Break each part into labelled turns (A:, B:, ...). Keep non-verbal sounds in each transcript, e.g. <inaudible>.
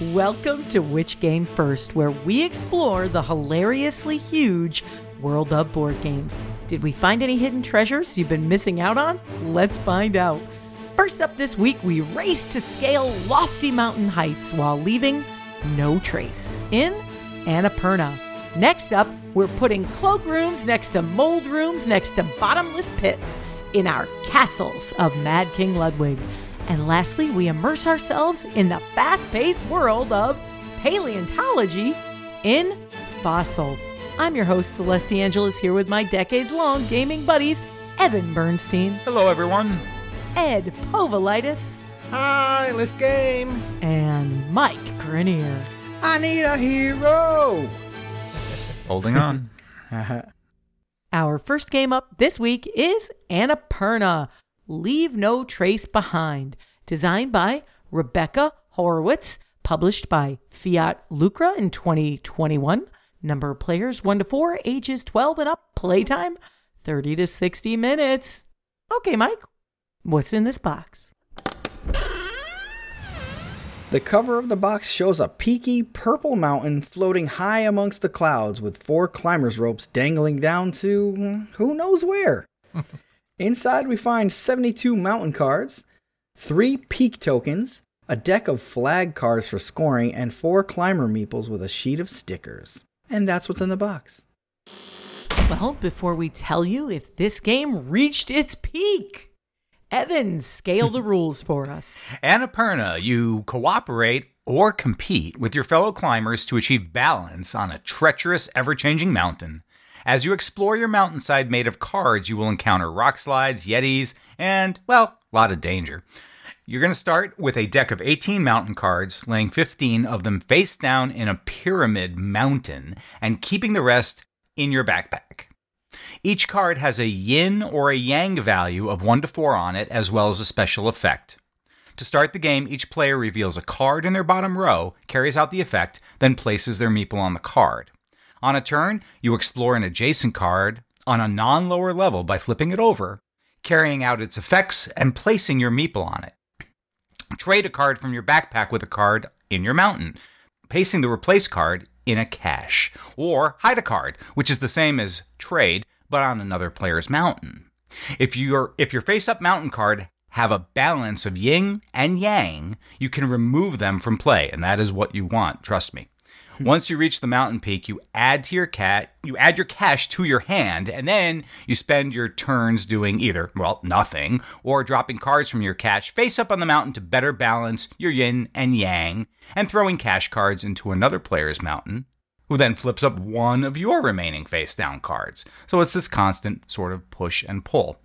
A: Welcome to Which Game First, where we explore the hilariously huge world of board games. Did we find any hidden treasures you've been missing out on? Let's find out. First up this week, we race to scale lofty mountain heights while leaving no trace in Annapurna. Next up, we're putting cloakrooms next to mold rooms next to bottomless pits in our castles of Mad King Ludwig. And lastly, we immerse ourselves in the fast paced world of paleontology in Fossil. I'm your host, Celeste Angeles, here with my decades long gaming buddies, Evan Bernstein,
B: Hello, everyone.
A: Ed Povolitis,
C: Hi, let's game.
A: and Mike Grenier.
C: I need a hero. <laughs>
B: Holding on. <laughs>
A: Our first game up this week is Annapurna Leave No Trace Behind, designed by Rebecca Horowitz, published by Fiat Lucra in 2021. Number of players 1 to 4, ages 12 and up, playtime 30 to 60 minutes. Okay, Mike, what's in this box?
C: The cover of the box shows a peaky purple mountain floating high amongst the clouds with four climbers' ropes dangling down to hmm, who knows where. <laughs> Inside, we find 72 mountain cards, three peak tokens, a deck of flag cards for scoring, and four climber meeples with a sheet of stickers. And that's what's in the box.
A: Well, before we tell you if this game reached its peak, Evan, scale the <laughs> rules for us.
B: Annapurna, you cooperate or compete with your fellow climbers to achieve balance on a treacherous, ever changing mountain. As you explore your mountainside made of cards, you will encounter rock slides, yetis, and, well, a lot of danger. You're going to start with a deck of 18 mountain cards, laying 15 of them face down in a pyramid mountain, and keeping the rest in your backpack. Each card has a yin or a yang value of 1 to 4 on it, as well as a special effect. To start the game, each player reveals a card in their bottom row, carries out the effect, then places their meeple on the card. On a turn, you explore an adjacent card on a non lower level by flipping it over, carrying out its effects, and placing your meeple on it. Trade a card from your backpack with a card in your mountain, pasting the replace card in a cache, or hide a card, which is the same as trade but on another player's mountain. If your if your face-up mountain card have a balance of yin and yang, you can remove them from play, and that is what you want, trust me. Once you reach the mountain peak, you add to your cat, you add your cache to your hand, and then you spend your turns doing either, well, nothing, or dropping cards from your cache face up on the mountain to better balance your yin and yang, and throwing cache cards into another player's mountain, who then flips up one of your remaining face down cards. So it's this constant sort of push and pull.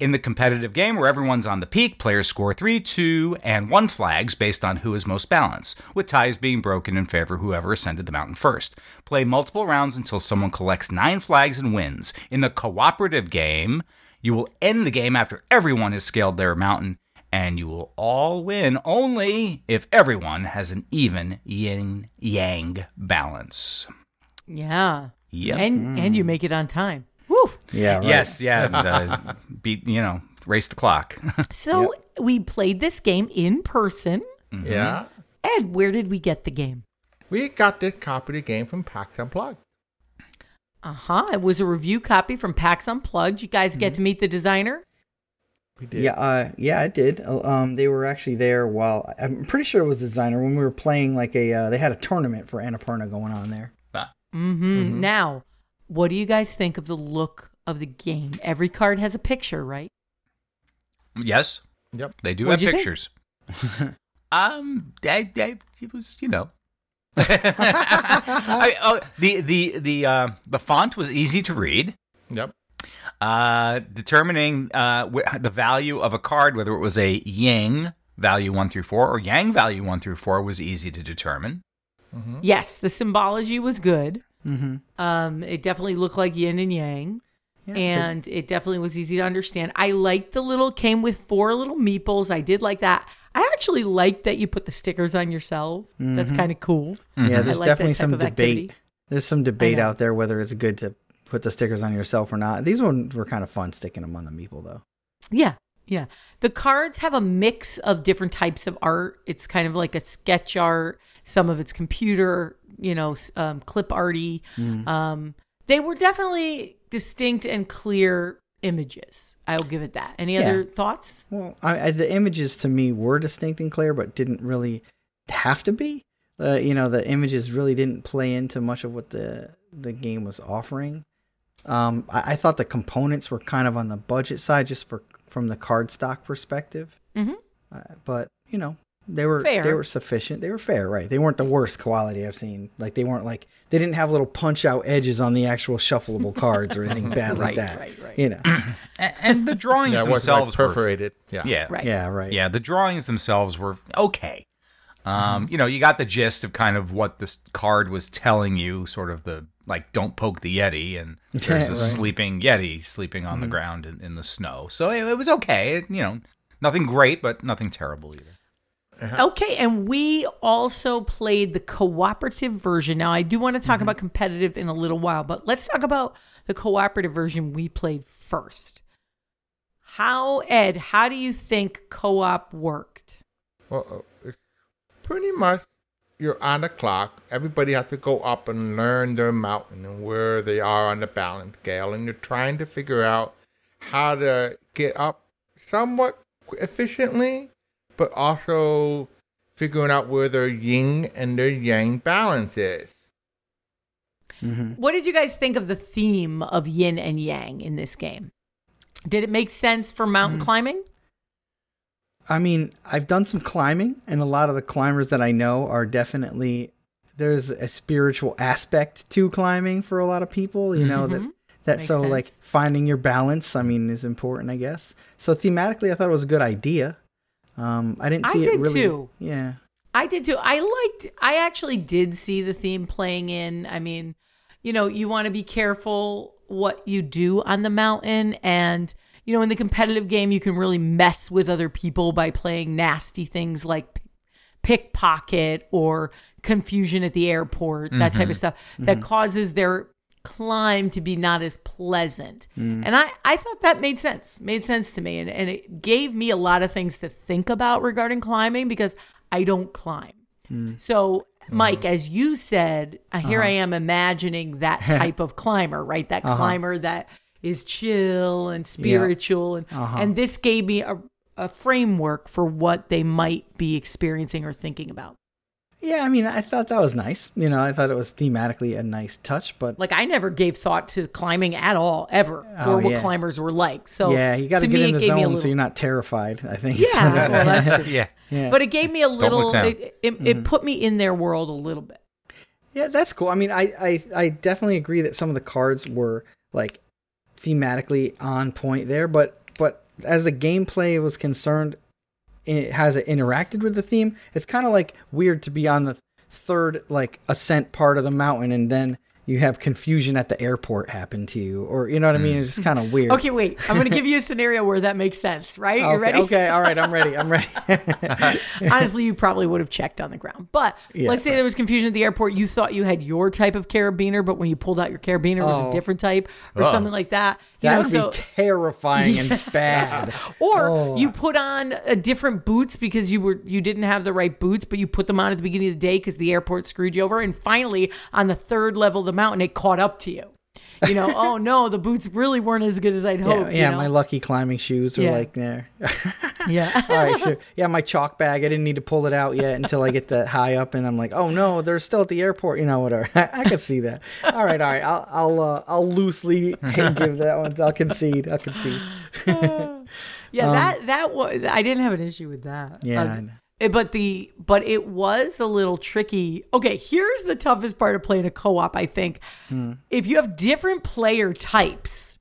B: In the competitive game where everyone's on the peak, players score 3, 2, and 1 flags based on who is most balanced, with ties being broken in favor of whoever ascended the mountain first. Play multiple rounds until someone collects 9 flags and wins. In the cooperative game, you will end the game after everyone has scaled their mountain and you will all win only if everyone has an even yin yang balance.
A: Yeah.
B: Yep.
A: And and you make it on time. Woo.
C: Yeah, right.
B: Yes, yeah, and, uh, <laughs> beat you know, race the clock. <laughs>
A: So we played this game in person.
D: Yeah.
A: Ed, where did we get the game?
D: We got the copy of the game from PAX Unplugged.
A: Uh huh. It was a review copy from PAX Unplugged. You guys get to meet the designer.
D: We did.
C: Yeah, uh, yeah, I did. Uh, Um, they were actually there while I'm pretty sure it was the designer when we were playing like a. Uh, they had a tournament for Annapurna going on there.
A: Mm-hmm. Now, what do you guys think of the look of the game? Every card has a picture, right?
B: yes,
D: Yep.
B: they do
A: What'd
B: have pictures. <laughs> um, I, I, it was you know. <laughs> <laughs> I, oh, the the the uh, the font was easy to read.
D: Yep.
B: Uh, determining uh, the value of a card, whether it was a yin value one through four or yang value one through four, was easy to determine.
A: Yes, the symbology was good.
C: Mm-hmm.
A: Um, it definitely looked like yin and yang. and it definitely was easy to understand. I liked the little came with four little meeples. I did like that. I actually like that you put the stickers on yourself. That's kind of cool.
C: Yeah, there's
A: like
C: definitely some debate.
A: activity.
C: There's some debate out there whether it's good to put the stickers on yourself or not. These ones were kind of fun sticking them on the meeple though.
A: Yeah, Yeah. The cards have a mix of different types of art. It's kind of like a sketch art, some of it's computer, you know, um, clip arty. Um, they were definitely distinct and clear images. I'll give it that. Any
C: Yeah.
A: other thoughts?
C: Well, I, I, the images to me were distinct and clear, but didn't really have to be. Uh, you know, the images really didn't play into much of what the the game was offering. Um, I, I thought the components were kind of on the budget side, just for from the card stock perspective.
A: Mhm.
C: Uh, but you know, they were
A: Fair.
C: they were sufficient. They were fair, right? They weren't the worst quality I've seen. Like they weren't like they didn't have little punch out edges on the actual shuffleable <laughs> cards or anything bad like that.
A: right, right.
C: You know, <clears throat>
B: A- And the drawings
D: Yeah, it wasn't like
B: themselves were
D: perforated. Yeah.
B: yeah,
A: Right.
C: yeah, right.
B: Yeah, the drawings themselves were okay. Um,
C: Mm-hmm.
B: You know, you got the gist of kind of what this card was telling you, sort of the like, don't poke the Yeti, and <laughs> there's a
C: right. Mm-hmm.
B: sleeping Yeti sleeping on the ground in, in the snow. So it, it was okay. It- you know, nothing great, but nothing terrible either.
A: Okay, and we also played the cooperative version. Now, I do want to talk about competitive in a little while, but let's talk about the cooperative version we played first. How, Ed, how do you think co op worked?
D: Well, uh, it's pretty much you're on the clock. Everybody has to go up and learn their mountain and where they are on the balance scale, and you're trying to figure out how to get up somewhat efficiently, but also figuring out where their yin and their yang balance is. Mm-hmm.
A: What did you guys think of the theme of yin and yang in this game? Did it make sense for mountain hmm. climbing?
C: I mean, I've done some climbing, and a lot of the climbers that I know are definitely there's a spiritual aspect to climbing for a lot of people. You know that that
A: Mm-hmm. Makes
C: so like finding your balance. I mean, is important, I guess. So thematically, I thought it was a good idea. Um, I didn't
A: I
C: see it
A: did
C: really.
A: too.
C: Yeah,
A: I did too. I liked, I actually did see the theme playing in. I mean, you know, you want to be careful what you do on the mountain. And, you know, in the competitive game, you can really mess with other people by playing nasty things like pickpocket or confusion at the airport, that type of mm-hmm. stuff that mm-hmm. causes their climb to be not as pleasant. Mm. And I, I thought that made sense, made sense to me. And, and it gave me a lot of things to think about regarding climbing because I don't climb. Mm. So, mm-hmm. Mike, as you said, uh, here uh-huh. I am imagining that <laughs> type of climber, right? That uh-huh. climber that is chill and spiritual. And, uh-huh. and this gave me a, a framework for what they might be experiencing or thinking about.
C: yeah. I mean, I thought that was nice. You know, I thought it was thematically a nice touch, but
A: Like, I never gave thought to climbing at all, ever,
C: Oh,
A: or what
C: yeah.
A: climbers were like. So,
C: yeah, you got to
A: to
C: get
A: me,
C: in the
A: gave me a
C: zone
A: little,
C: so you're not terrified. I think.
A: Yeah, well, <laughs> that's true.
B: yeah.
C: yeah.
A: But it gave me a little,
B: look down.
A: it, it, it mm-hmm. put me in their world a little bit.
C: Yeah, that's cool. I mean, I, I I definitely agree that some of the cards were like thematically on point there, but but as the gameplay was concerned, it has it interacted with the theme. It's kind of like weird to be on the third like ascent part of the mountain and then you have confusion at the airport happen to you, or you know what I mean? It's just kind of hmm. weird.
A: Okay, wait. I'm going to give you a scenario where that makes sense, right? You
C: Okay,
A: ready?
C: okay, all right, I'm ready. I'm ready. <laughs>
A: Honestly, you probably would have checked on the ground. But
C: Yeah,
A: let's say there was confusion at the airport. You thought you had your type of carabiner, but when you pulled out your carabiner, it was a
C: Oh.
A: different type or
B: Oh.
A: something like that. You
C: that
A: know,
C: would
A: so.
C: be terrifying and <laughs> bad.
A: or
C: Oh.
A: you put on a different boots because you were you didn't have the right boots, but you put them on at the beginning of the day because the airport screwed you over. And finally, on the third level of the mountain, it caught up to you. You know, <laughs> oh no, the boots really weren't as good as I'd
C: Yeah,
A: hoped.
C: yeah
A: you know?
C: my lucky climbing shoes are
A: Yeah.
C: like there. <laughs>
A: yeah.
C: All right, sure. Yeah, my chalk bag. I didn't need to pull it out yet until I get that <laughs> high up, and I'm like, oh no, they're still at the airport. You know, whatever. I, I can see that. All right, all right. I'll I'll uh, I'll loosely give that one. I'll concede. I'll concede.
A: Yeah, that that was I didn't have an issue with that.
C: Um, Yeah,
A: Uh,
C: I know.
A: it- but the but it was a little tricky. Okay, here's the toughest part of playing a co-op. I think
C: Hmm.
A: if you have different player types,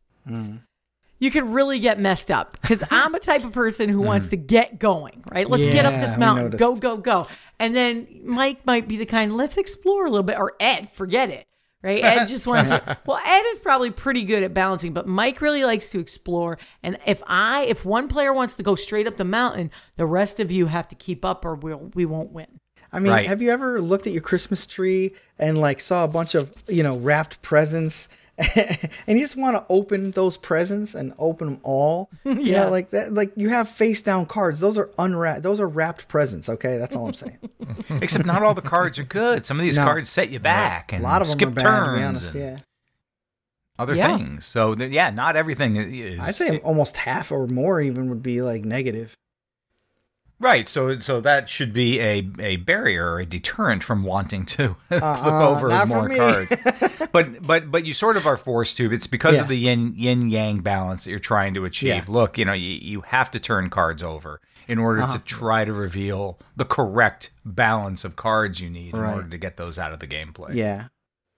A: you can really get messed up. Because <laughs> I'm a type of person who wants to get going. Right, let's get up. This mountain. Go go go. And then Mike might be the kind. Let's explore a little bit. Or Ed, forget it. Right, Ed <laughs> just wants. To, well, Ed is probably pretty good at balancing, but Mike really likes to explore. And if I, if one player wants to go straight up the mountain, the rest of you have to keep up, or we'll we won't win.
C: I mean,
B: Right.
C: have you ever looked at your Christmas tree and like saw a bunch of you know wrapped presents <laughs> and you just want to open those presents and open them all. <laughs> You
A: Yeah.
C: know, like that. Like you have face down cards. Those are unwrapped. Those are wrapped presents. Okay, that's all I'm saying. <laughs>
B: Except not all the cards are good. Some of these
C: No.
B: cards set you back
C: a
B: and
C: lot of them
B: skip
C: are bad.
B: turns
C: to honest.
B: and
C: Yeah,
B: other
A: Yeah.
B: things. So yeah, not everything is.
C: I'd say almost half or more even would be like negative.
B: Right, so so that should be a, a barrier, or a deterrent from wanting to <laughs> flip
C: Uh-uh,
B: over more cards. <laughs> but but but you sort of are forced to. It's because
C: Yeah.
B: of the yin yin yang balance that you're trying to achieve.
C: Yeah.
B: Look, you know, you, you have to turn cards over in order
C: Uh-huh.
B: to try to reveal the correct balance of cards you need in order to get those out of the gameplay.
C: Yeah,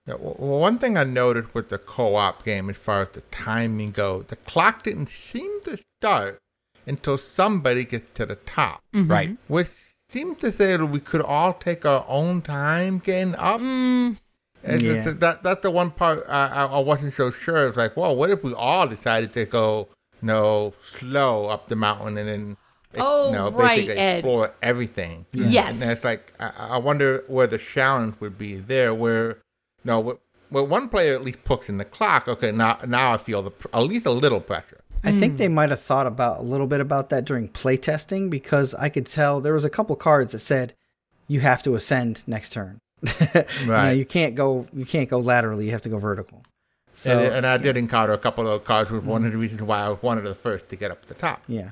D: Yeah, well, well, one thing I noted with the co-op game, as far as the timing goes, the clock didn't seem to start until somebody gets to the top,
A: Mm-hmm.
B: Right.
D: which seems to say that we could all take our own time getting up.
A: Mm,
D: And
C: Yeah.
D: so that that's the one part I, I I wasn't so sure. It's like, well, what if we all decided to go, you know, slow up the mountain and then,
A: Oh,
D: you know,
A: right,
D: basically
A: Ed.
D: explore everything.
A: Yes.
D: And it's like I, I wonder where the challenge would be there. Where no, where, where one player at least puts in the clock. Okay, now now I feel the pr- at least a little pressure.
C: I think
B: Hmm.
C: they might have thought about a little bit about that during playtesting because I could tell there was a couple cards that said you have to ascend next turn. <laughs> You, know,
D: Right.
C: you can't go you can't go laterally, you have to go vertical. So
D: and, and I did encounter a couple of cards, which was one of the reasons why I was one of the first to get up to the top.
C: yeah.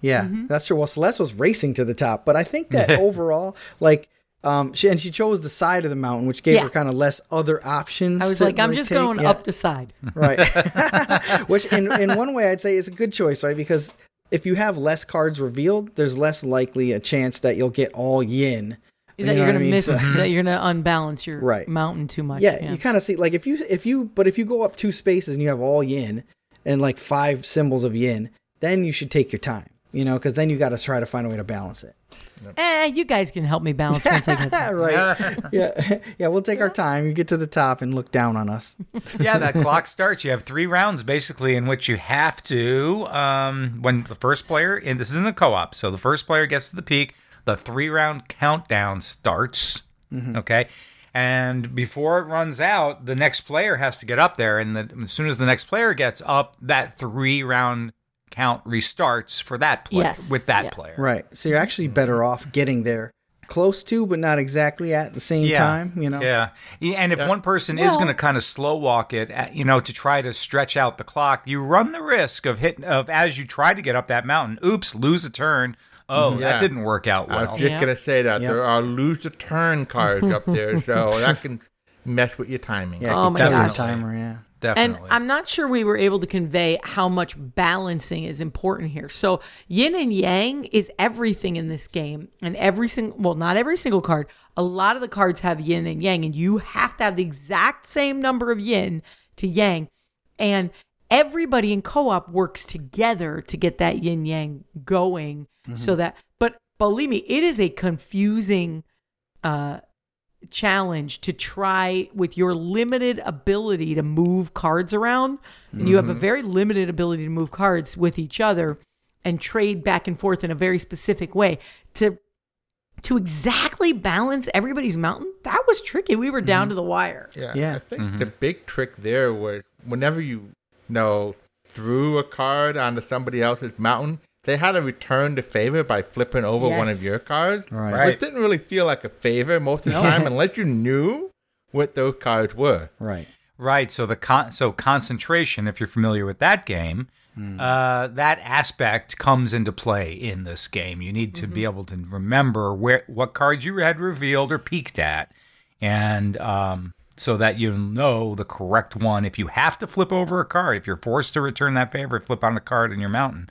C: Yeah,
A: Mm-hmm.
C: that's true. Well, Celeste was racing to the top, but I think that <laughs> overall, like, um, she and she chose the side of the mountain, which gave
A: Yeah.
C: her kind of less other options.
A: I was
C: to,
A: like, I'm just
C: take.
A: going
C: Yeah.
A: up the side. <laughs>
C: right <laughs> which in, in one way i'd say is a good choice right because if you have less cards revealed there's less likely a chance that you'll get all yin You
A: that
C: know
A: you're gonna
C: I mean?
A: miss
C: So-
A: that you're gonna unbalance your
C: Right.
A: mountain too much.
C: yeah, you kind of see like if you if you but if you go up two spaces and you have all yin and like five symbols of yin then you should take your time you know because then you got to try to find a way to balance it
A: Eh, you guys can help me balance once I get there.
C: right <laughs> yeah <laughs> yeah we'll take our time you get to the top and look down on us <laughs>
B: yeah, that clock starts. You have three rounds basically in which you have to, um, when the first player, and this is in the co op, so the first player gets to the peak, the three round countdown starts. Okay. And before it runs out, the next player has to get up there. And the, as soon as the next player gets up, that three round count restarts for that player,
A: Yes,
B: with that
A: yes.
B: player.
C: right so you're actually better off getting there close to but not exactly at the same time you know
B: Yeah. Yeah, And if one person is going to kind of slow walk it, you know, to try to stretch out the clock, you run the risk of hitting of as you try to get up that mountain, oops, lose a turn. Oh, mm-hmm.
D: that
B: didn't work out well.
D: I
B: well.
D: was just
A: Yeah.
D: gonna say that
C: Yep.
D: there are lose a turn cards up there, so <laughs> that can mess with your timing.
C: yeah
A: Oh my
C: could
A: gosh.
C: timer yeah
A: And I'm not sure we were able to convey how much balancing is important here. So yin and yang is everything in this game, and every single well, not every single card. A lot of the cards have yin and yang, and you have to have the exact same number of yin to yang, and everybody in co-op works together to get that yin yang going. So that, but believe me, it is a confusing uh challenge to try with your limited ability to move cards around and you have a mm-hmm. very limited ability to move cards with each other and trade back and forth in a very specific way. To to exactly balance everybody's mountain that was tricky. We were down mm-hmm. to the wire.
D: Yeah,
C: Yeah.
D: I think mm-hmm. the big trick there was whenever you, you know threw a card onto somebody else's mountain, they had to return the favor by flipping over one of your cards.
C: Right.
B: Right.
D: Which didn't really feel like a favor most of the time unless you knew what those cards were.
C: right
B: Right. So the con- so concentration, if you're familiar with that game, uh, that aspect comes into play in this game. You need to be able to remember where what cards you had revealed or peeked at, and um, so that you know the correct one. If you have to flip over a card, if you're forced to return that favor, flip on a card in your mountain.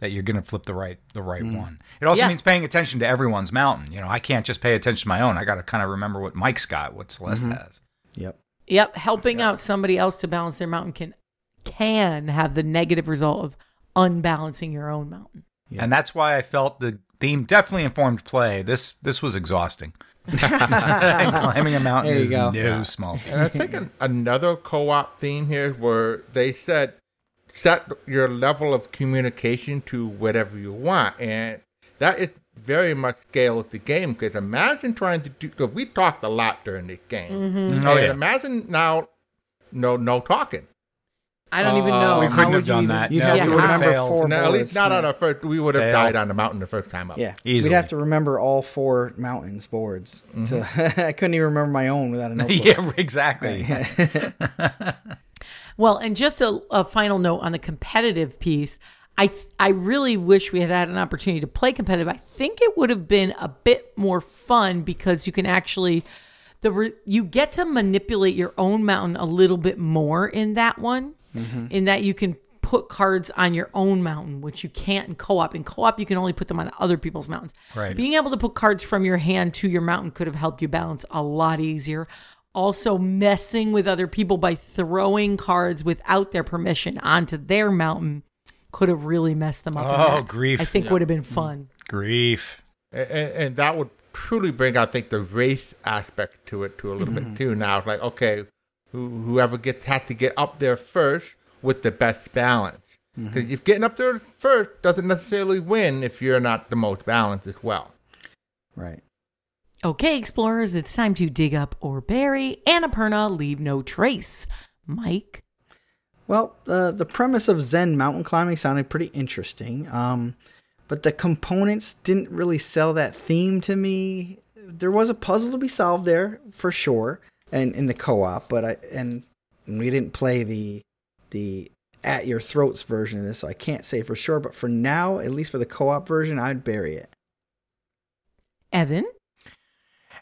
B: That you're going to flip the right the right mm. one. It also
A: Yeah.
B: means paying attention to everyone's mountain. You know, I can't just pay attention to my own. I got to kind of remember what Mike's got, what Celeste mm-hmm. has.
C: yep
A: yep helping out somebody else to balance their mountain can can have the negative result of unbalancing your own mountain
B: And that's why I felt the theme definitely informed play. This this was exhausting. <laughs> and climbing a mountain
C: you
B: is
C: go.
B: no small feat.
D: And I think an, another co-op theme here where they said set your level of communication to whatever you want, and that is very much scale with the game. Because imagine trying to do. Cause we talked a lot during this game.
B: Oh
D: and
B: yeah.
D: imagine now no no talking.
A: I don't even
D: Uh,
A: know.
D: we
B: couldn't
A: would
B: have done
A: you
B: that.
C: You'd
B: No,
C: have
A: yeah,
C: to
B: we would've
C: remember
B: failed.
C: four
D: No, at least not on our first. We would have
B: Fail.
D: died on the mountain the first time up.
C: Yeah,
B: Easily.
C: we'd have to remember all four mountains boards. To, <laughs> I couldn't even remember my own without a <laughs> notebook.
B: yeah, exactly. <laughs>
A: Well, and just a, a final note on the competitive piece. I I really wish we had had an opportunity to play competitive. I think it would have been a bit more fun because you can actually the re, you get to manipulate your own mountain a little bit more in that one. Mm-hmm. In that you can put cards on your own mountain, which you can't in co-op. In co-op, you can only put them on other people's mountains.
B: Right.
A: Being able to put cards from your hand to your mountain could have helped you balance a lot easier. Also, messing with other people by throwing cards without their permission onto their mountain could have really messed them up.
B: Oh, grief.
A: I think would have been fun.
B: Grief.
D: and, and that would truly bring, I think, the race aspect to it to a little bit mm-hmm. too. Now it's like, okay, who, whoever gets has to get up there first with the best balance. Mm-hmm. Because if getting up there first doesn't necessarily win if you're not the most balanced as well.
C: right.
A: Okay, explorers, it's time to dig up or bury. Annapurna, leave no trace. Mike.
C: Well, uh, the premise of Zen mountain climbing sounded pretty interesting, um, but the components didn't really sell that theme to me. There was a puzzle to be solved there for sure, and in the co-op, but I and we didn't play the the at your throats version of this, so I can't say for sure. But for now, at least for the co-op version, I'd bury it.
A: Evan.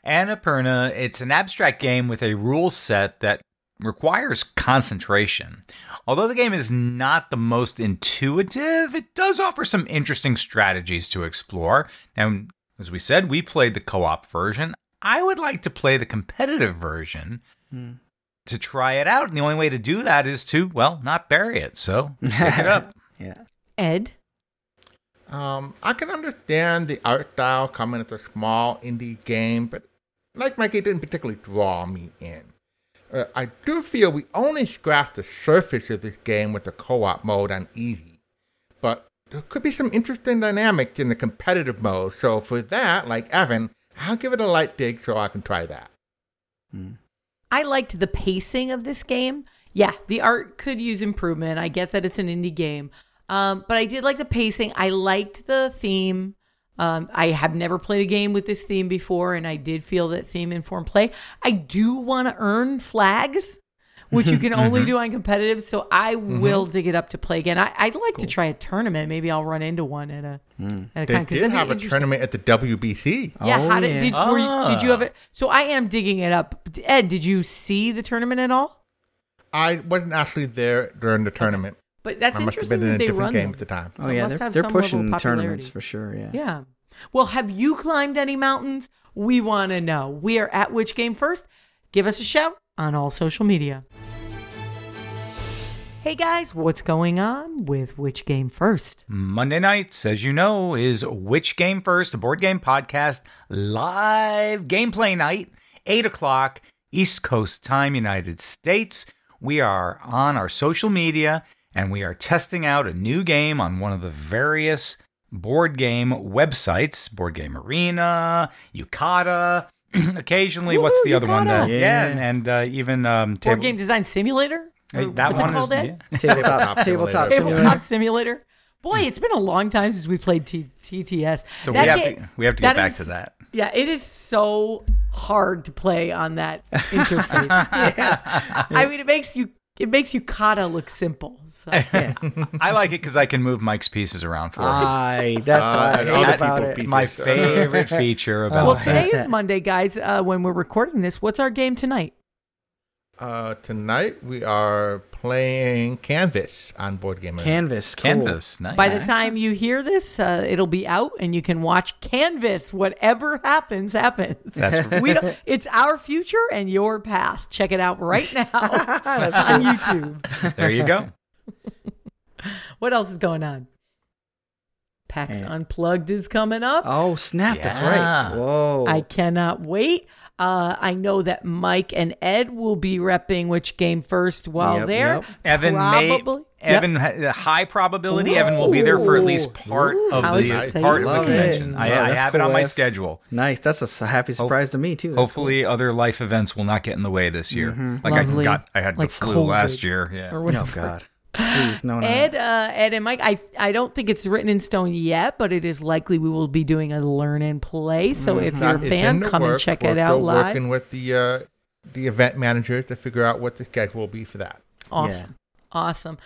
B: Annapurna, it's an abstract game with a rule set that requires concentration. Although the game is not the most intuitive, it does offer some interesting strategies to explore. Now, as we said, we played the co op version. I would like to play the competitive version to try it out. And the only way to do that is to, well, not bury it. So pick it up. <laughs>
C: Yeah.
A: Ed.
D: Um, I can understand the art style coming as a small indie game, but like Mikey, it didn't particularly draw me in. Uh, I do feel we only scratched the surface of this game with the co-op mode on easy, but there could be some interesting dynamics in the competitive mode. So for that, like Evan, I'll give it a light dig so I can try that.
A: I liked the pacing of this game. Yeah, the art could use improvement. I get that it's an indie game. Um, but I did like the pacing. I liked the theme. Um, I have never played a game with this theme before, and I did feel that theme informed play. I do want to earn flags, which you <laughs> can only do on competitive. So I will dig it up to play again. I, I'd like to try a tournament. Maybe I'll run into one at a at a
D: They
A: con.
D: did have a tournament at the WBC.
A: Yeah,
C: Oh,
A: how did
C: yeah.
A: did, were you, did you have
B: Ah.
A: it? So I am digging it up. Ed, did you see the tournament at all?
D: I wasn't actually there during the tournament.
A: But that's
D: I must have
A: interesting
D: been in a
A: they
D: different
A: run
D: game
A: them.
D: at the time.
C: Oh
A: So it
C: yeah, they're,
A: have
C: they're
A: some level of
C: pushing tournaments for sure. Yeah.
A: Yeah. Well, have you climbed any mountains? We want to know. We are at Which Game First. Give us a shout on all social media. Hey guys, what's going on with Which Game First?
B: Monday nights, as you know, is Which Game First, a board game podcast, live gameplay night, 8 o'clock, East Coast time, United States. We are on our social media and we are testing out a new game on one of the various board game websites Board Game Arena, Yucata. <clears throat> Occasionally, what's the
A: Woohoo,
B: other one? That, yeah,
C: Yeah.
B: and uh, even um,
A: Board
B: table-
A: Game Design Simulator?
B: Hey,
A: Or
B: that
A: what's
B: one
A: it called,
B: is
A: Ed? <laughs>
C: Tabletop,
D: Tabletop
C: tabletop
D: simulator.
A: Tabletop Simulator. Boy, it's been a long time since we played T- TTS.
B: So
A: That
B: we have
A: ga-
B: to we have to get
A: that
B: back to that.
A: Yeah, it is so hard to play on that <laughs> interface. I mean, it makes you it makes Yucata look simple. So. <laughs>
B: I like it because I can move Mike's pieces around for him.
C: Aye, that's
D: Uh,
C: what I hate about it.
B: My favorite <laughs> feature about
A: it.
B: well,
A: today is Monday, guys. Uh, when we're recording this, what's our game tonight?
D: Uh, tonight we are playing Canvas on Board Game
C: Canvas, cool.
B: Canvas, nice.
A: By the time you hear this, uh, it'll be out, and you can watch Canvas. Whatever happens, happens.
B: That's <laughs>
A: we don't. It's our future and your past. Check it out right now <laughs> That's <laughs> on YouTube.
B: there you go.
A: What else is going on? PAX
C: Yeah.
A: Unplugged is coming up.
C: Oh snap! That's right. Whoa!
A: I cannot wait. Uh, I know that Mike and Ed will be repping which game first while
C: Yep,
A: there.
C: yep.
B: Evan may
A: Probably.
B: Evan, ha- high probability. Evan will be there for at least part of the
A: exciting.
B: part of the
C: Love it.
B: convention. I,
C: Wow,
B: I
C: that's
B: have it on my
C: Ev.
B: schedule.
C: Nice. That's a happy surprise to me too. That's
B: Hopefully, other life events will not get in the way this year. Like
A: Lovely.
B: I got, I had
A: Like
B: the flu
A: COVID
B: last year. Yeah.
A: or whatever.
C: Oh God. Please no no.
A: Ed, uh, Ed and Mike, I, I don't think it's written in stone yet, but it is likely we will be doing a learn and play. So if you're a fan,
D: the
A: come and check it out
D: still
A: live.
D: Working with the uh, the event manager to figure out what the schedule will be for that.
A: Awesome. Awesome.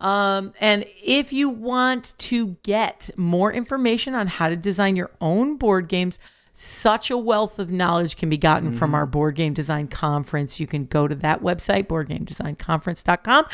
A: Um, and if you want to get more information on how to design your own board games, such a wealth of knowledge can be gotten from our board game design conference. You can go to that website, boardgamedesignconference.com,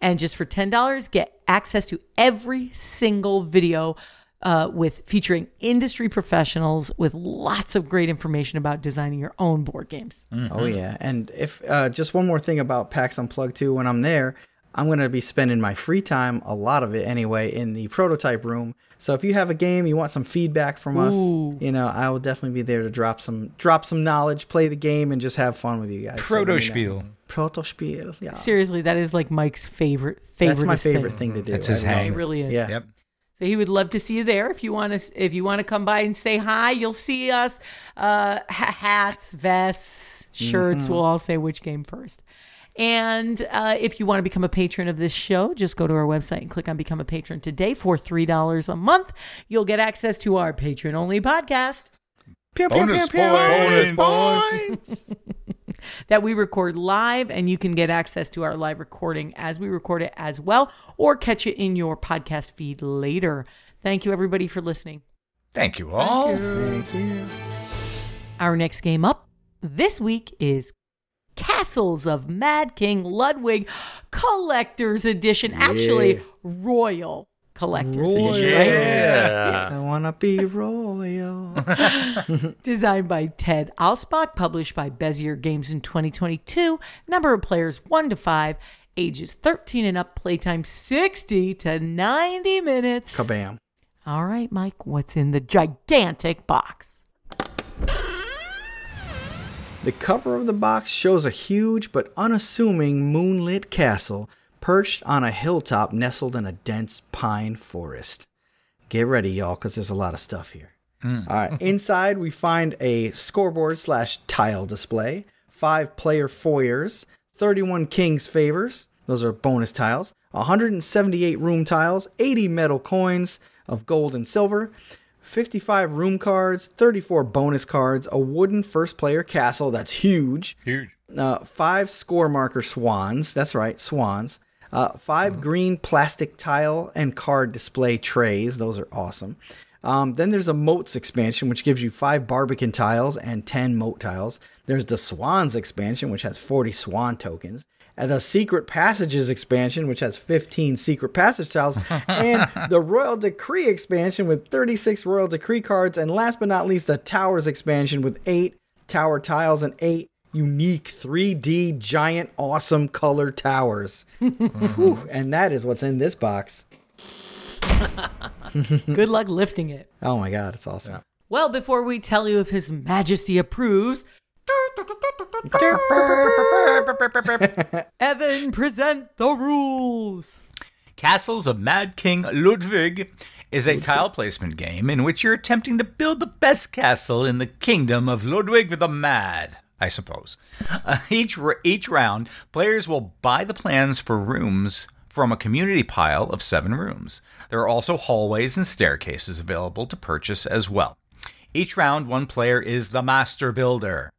A: and just for $10, get access to every single video uh, with featuring industry professionals with lots of great information about designing your own board games.
C: Oh yeah, and if uh, just one more thing about PAX Unplugged too. When I'm there, I'm gonna be spending my free time, a lot of it anyway, in the prototype room. So if you have a game, you want some feedback from us,
A: Ooh.
C: you know, I will definitely be there to drop some drop some knowledge, play the game, and just have fun with you guys. So let me know.
B: Proto-spiel.
C: Protospiel. Yeah,
A: Seriously, that is like Mike's favorite favorite
C: that's my favorite thing, to do.
B: That's his
C: I love
B: hang.
A: It
C: it.
A: really is.
C: Yeah.
B: Yep.
A: So he would love to see you there. If you want to, if you want to come by and say hi, you'll see us. Uh, hats, vests, shirts. We'll all say which game first. And uh, if you want to become a patron of this show, just go to our website and click on Become a Patron today for three dollars a month. You'll get access to our patron only podcast
C: Pew, pew,
B: Bonus
C: pew, pew.
B: points. Bonus <laughs>
A: that we record live, and you can get access to our live recording as we record it as well, or catch it in your podcast feed later. Thank you, everybody, for listening.
B: Thank you all.
C: Thank you.
A: Our next game up this week is Castles of Mad King Ludwig Collector's Edition. Actually, Royal Collector's Edition, right?
D: Yeah.
C: I wanna be royal. <laughs>
A: Designed by Ted Alspach, published by Bezier Games in 2022. Number of players 1 to 5, ages 13 and up, playtime 60 to 90 minutes.
C: Kabam.
A: All right, Mike, what's in the gigantic box?
C: The cover of the box shows a huge but unassuming moonlit castle perched on a hilltop nestled in a dense pine forest. Get ready, y'all, because there's a lot of stuff here. Mm. All right. <laughs> Inside, we find a scoreboard slash tile display, five player foyers, 31 king's favors. Those are bonus tiles. 178 room tiles, 80 metal coins of gold and silver, 55 room cards, 34 bonus cards, a wooden first player castle that's huge,
B: Huge.
C: uh, five score marker swans. That's right, swans. Uh, 5 green plastic tile and card display trays. Those are awesome. Um, then there's a moats expansion, which gives you five Barbican tiles and 10 moat tiles. There's the Swans expansion, which has 40 swan tokens. And the Secret Passages expansion, which has 15 Secret Passage tiles. <laughs> and the Royal Decree expansion with 36 Royal Decree cards. And last but not least, the Towers expansion with 8 tower tiles and 8 unique 3D giant awesome color towers. <laughs> Whew, and that is what's in this box. <laughs>
A: Good luck lifting it.
C: Oh my god, it's awesome.
A: Well, before we tell you if His Majesty approves, <laughs> Evan, present the rules.
B: Castles of Mad King Ludwig is a tile placement game in which you're attempting to build the best castle in the kingdom of Ludwig the Mad, I suppose. Uh, each, each round, players will buy the plans for rooms from a community pile of seven rooms. There are also hallways and staircases available to purchase as well. Each round, one player is the master builder.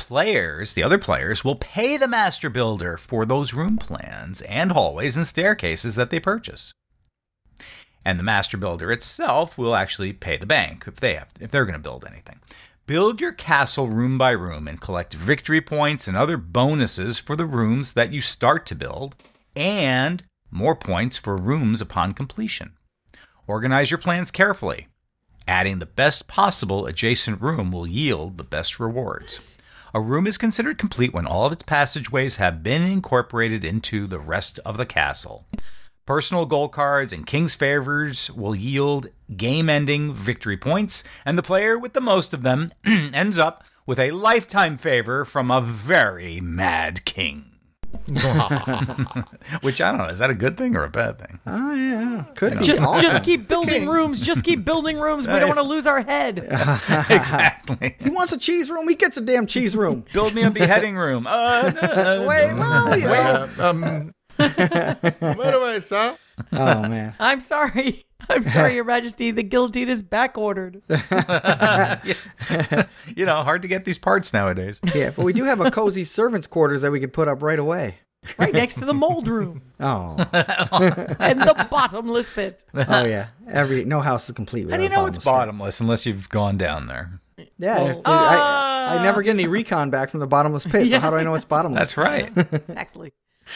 B: Players, the other players, will pay the master builder for those room plans and hallways and staircases that they purchase. And the master builder itself will actually pay the bank if they have if they're going to build anything. Build your castle room by room and collect victory points and other bonuses for the rooms that you start to build and more points for rooms upon completion. Organize your plans carefully. Adding the best possible adjacent room will yield the best rewards. A room is considered complete when all of its passageways have been incorporated into the rest of the castle. Personal gold cards and king's favors will yield game ending victory points, and the player with the most of them <clears throat> ends up with a lifetime favor from a very mad king. <laughs> Which I don't know. Is that a good thing or a bad thing?
C: Oh yeah, could be
A: Just,
C: awesome.
A: just keep building
D: king.
A: rooms. Just keep building rooms. We don't want to lose our head. <laughs>
B: exactly. <laughs>
C: He wants a cheese room. He gets a damn cheese room.
B: Build me a beheading room. Uh, no.
C: Wait, well, yeah.
D: Uh, um, by the way, sir,
C: Oh man.
A: I'm sorry. <laughs> I'm sorry, Your <laughs> Majesty. The guillotine is back ordered. <laughs>
B: you know, hard to get these parts nowadays.
C: Yeah, but we do have a cozy servants' quarters that we could put up right away.
A: Right next to the mold room
C: Oh,
A: and the bottomless pit.
C: oh yeah. Every no house is complete.
B: How do you know
C: a
B: it's
C: bottomless
B: bottomless unless you've gone down there?
C: Yeah, if-
A: Ah.
C: I, I never get any recon back from the bottomless pit. So
A: Yeah.
C: how do I know it's bottomless?
B: That's right.
A: Exactly.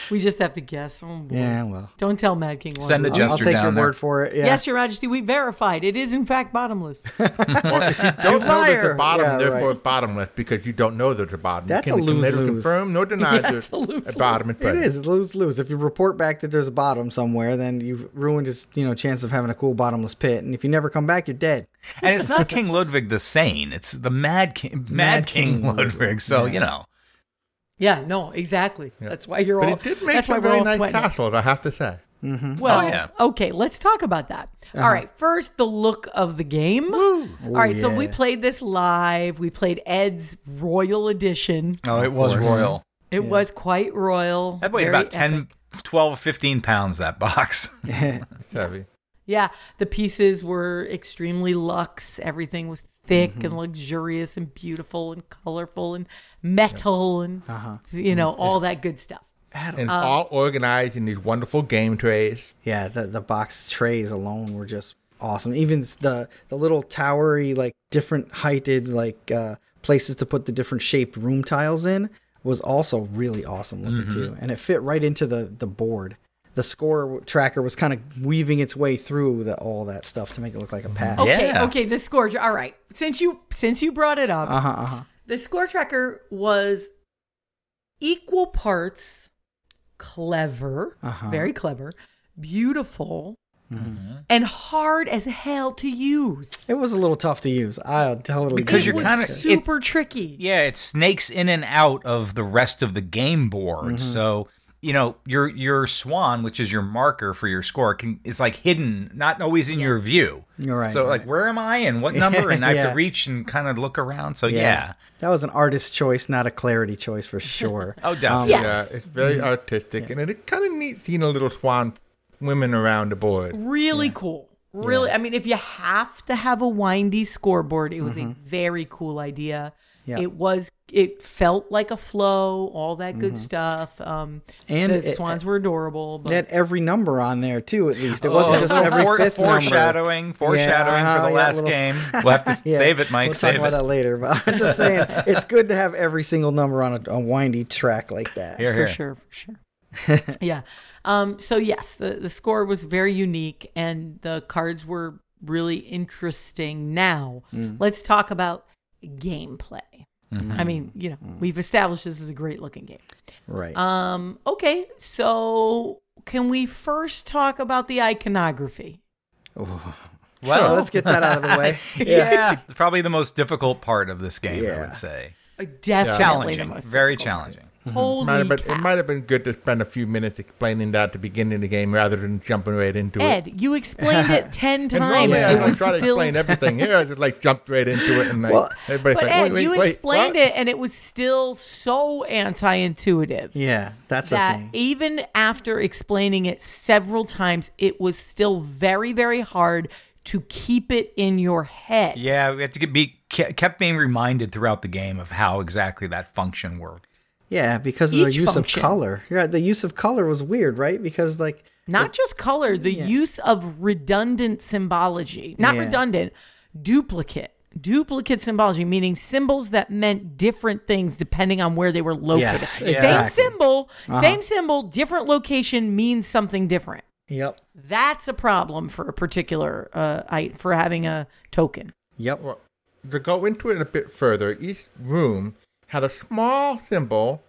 A: We just have to guess. Oh, boy.
C: Yeah, well,
A: Don't tell Mad King. Wanda.
B: Send the
C: I'll, I'll
B: jester
C: take your
B: there.
C: word for it. Yeah.
A: Yes, Your Majesty. We verified. It is in fact bottomless. <laughs>
D: don't know there's
C: liar.
D: a bottom,
C: Yeah,
D: therefore
C: right.
D: bottomless because you don't know there's a bottom.
C: That's
D: you
C: a
D: can, can neither
C: lose-lose.
D: confirm nor deny
A: Yeah,
D: there's
A: a lose-lose.
D: a bottom in
C: It
D: present.
C: lose lose. If you report back that there's a bottom somewhere, then you've ruined his you know chance of having a cool bottomless pit. And if you never come back, you're dead.
B: And it's not King Ludwig the Sane. It's the Mad King, Mad,
C: Mad
B: King,
C: King
B: Ludwig. So you know,
A: Yeah, no, exactly. That's why you're
D: But
A: all.
D: it did make
A: that's
D: some
A: we're
D: very nice
A: sweating.
D: castles, I have to say. Mm-hmm.
A: Well,
B: Oh, yeah.
A: okay, let's talk about that. Uh-huh. All right, first the look of the game. All right, oh, so we played this live. We played Ed's Royal Edition.
B: oh, it was royal.
A: It was quite royal.
B: That weighed about 10,
A: epic.
B: 12, 15 pounds. That box. <laughs>
D: Heavy.
A: Yeah, the pieces were extremely luxe. Everything was thick
C: Mm-hmm.
A: and luxurious and beautiful and colorful and metal and
C: Uh-huh.
A: you know all that good stuff.
D: And
A: Uh,
D: it's all organized in these wonderful game trays.
C: Yeah, the the box trays alone were just awesome. Even the the little towery like different heighted like uh, places to put the different shaped room tiles in was also really awesome looking too, and it fit right into the the board. The score tracker was kind of weaving its way through the, all that stuff to make it look like a pad.
A: Okay,
B: Yeah.
A: okay, the score. All right, since you since you brought it up,
C: Uh huh. Uh huh.
A: the score tracker was equal parts clever,
C: Uh-huh.
A: very clever, beautiful,
C: Mm-hmm.
A: and hard as hell to use.
C: It was a little tough to use. I totally
B: Because you're kinda-
A: super tricky.
B: Yeah, it snakes in and out of the rest of the game board. So you know your your swan, which is your marker for your score, can is like hidden, not always in your view.
C: You're right,
B: So like, where am I and what <laughs> number? And I have to reach and kind of look around. So yeah.
C: That was an artist choice, not a clarity choice for sure. <laughs>
B: Oh, definitely.
A: Yes.
D: Yeah, it's very mm-hmm. artistic, and it kind of neat seeing a little swan women around the board.
A: really cool. Really, I mean, if you have to have a windy scoreboard, it was a mm-hmm. very cool idea.
C: Yeah.
A: It was. It felt like a flow. All that good stuff. Um,
C: And
A: the
C: it-
A: swans were adorable. But
C: It had every number on there too. At least it wasn't
B: Oh,
C: just every
B: fore-
C: fifth number.
B: foreshadowing, foreshadowing
C: uh-huh,
B: for the
C: yeah,
B: last
C: little-
B: game. <laughs> We'll have to
C: Yeah,
B: save it, Mike.
C: We'll
B: save
C: talk about
B: it.
C: that later. But I'm just saying, it's good to have every single number on a, a windy track like that.
B: Here,
A: for sure, for sure. <laughs> yeah. Um, so yes, the the score was very unique, and the cards were really interesting. Now
C: Mm.
A: let's talk about gameplay.
B: Mm-hmm.
A: I mean, you know, we've established this is a great looking game.
C: Right.
A: Um, okay, so can we first talk about the iconography?
B: Well,
C: let's get that out of the way. <laughs>
B: yeah, probably the most difficult part of this game, I would say.
A: Uh, Definitely the
B: Challenging,
A: most
B: very
A: difficult
B: challenging. Mm-hmm.
A: Holy
D: Might have been, it might have been good to spend a few minutes explaining that at the beginning of the game rather than jumping right into it.
A: Ed, you explained it <laughs> ten
D: And
A: times.
D: normally
A: it
D: I
A: was
D: try to
A: still
D: explain everything. Here I just like jumped right into it and like
C: Well,
D: everybody's
A: But
D: like,
A: Ed,
D: wait, wait,
A: you
D: wait,
A: explained
D: what?
A: it, and it was still so anti-intuitive
C: yeah, that's the
A: that
C: thing.
A: even after explaining it several times, it was still very, very hard to keep it in your head.
B: Yeah, we had to get, be kept being reminded throughout the game of how exactly that function worked.
C: Yeah, because of
A: Each
C: the use
A: function.
C: of color. Yeah, the use of color was weird, right? Because like
A: Not just color, the use of redundant symbology. Not
C: Yeah.
A: redundant, duplicate. Duplicate symbology, meaning symbols that meant different things depending on where they were located.
C: Yes,
A: Same
C: exactly.
A: symbol, same symbol, different location means something different.
C: Yep.
A: That's a problem for a particular uh, I, for having a token.
C: Yep.
D: Well, to go into it a bit further, each room had a small symbol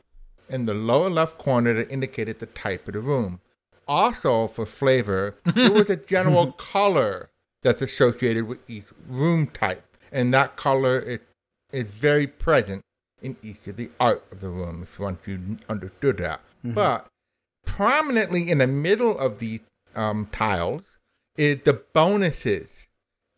D: in the lower left corner that indicated the type of the room. Also, for flavor, there was a general <laughs> color that's associated with each room type, and that color is, is very present in each of the art of the room, if once you understood that. But prominently in the middle of the um, tiles is the bonuses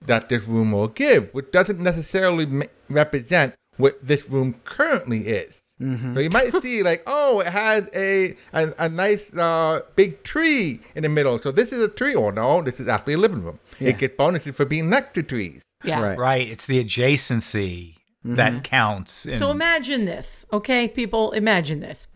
D: that this room will give, which doesn't necessarily ma- represent what this room currently is. So you might see like, oh, it has a a, a nice uh, big tree in the middle. So this is a tree. or no, this is actually a living room.
C: Yeah.
D: It gets bonuses for being next to trees.
A: Yeah.
C: Right.
B: Right. It's the adjacency that counts. in-
A: So imagine this, okay, people? Imagine this.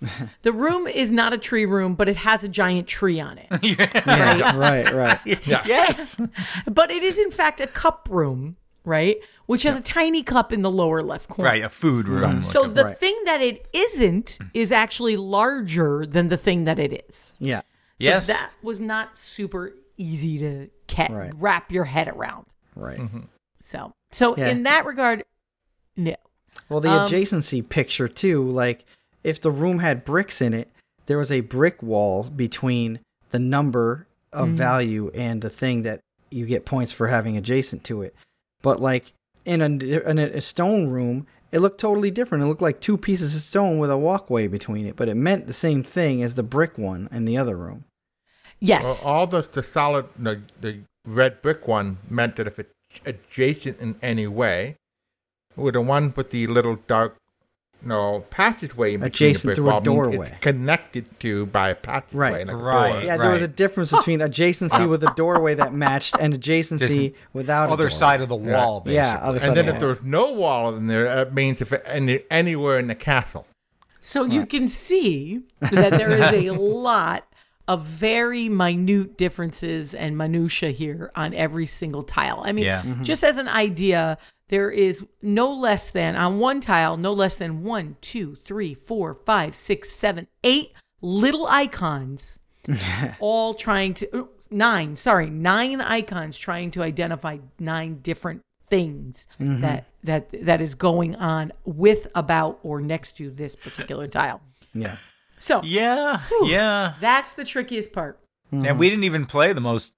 A: The room is not a tree room, but it has a giant tree on it. <laughs>
C: Yeah, right, right. <laughs>
A: yes. But it is, in fact, a cup room, right? Which has a tiny cup in the lower left corner.
B: right, a food room.
A: So the
C: Right.
A: thing that it isn't is actually larger than the thing that it is.
C: Yeah.
A: So
B: yes.
A: that was not super easy to ca-
C: Right.
A: wrap your head around.
C: Right.
A: So, so
C: Yeah.
A: in that regard, no.
C: Well, the
A: Um,
C: adjacency picture too, like if the room had bricks in it, there was a brick wall between the number of
A: Mm-hmm.
C: value and the thing that you get points for having adjacent to it. But like in a, in a stone room, it looked totally different. It looked like two pieces of stone with a walkway between it, but it meant the same thing as the brick one in the other room.
A: Yes.
D: Well, all the the solid the, the red brick one meant that if it's adjacent in any way, with the one with the little dark no passageway in
C: Adjacent
D: the
C: to a
D: wall means
C: doorway.
D: it's connected to by a passageway
C: Right.
D: like a
B: Right.
D: door.
C: Yeah, there was a difference between adjacency with a doorway that matched and adjacency without a
B: Other side of the wall, basically.
C: Yeah, other side
D: And then
C: of
D: if
C: the wall.
D: there's no wall in there, that means if any, anywhere in the castle.
A: So you can see that there is a <laughs> lot of very minute differences and minutia here on every single tile. I mean,
B: Yeah. Mm-hmm.
A: just as an idea, there is no less than on one tile, no less than one, two, three, four, five, six, seven, eight little icons, <laughs> all trying to nine. Sorry, nine icons trying to identify nine different things mm-hmm. that that that is going on with, about, or next to this particular tile.
C: Yeah.
A: So
B: Yeah, yeah.
A: that's the trickiest part.
B: And we didn't even play the most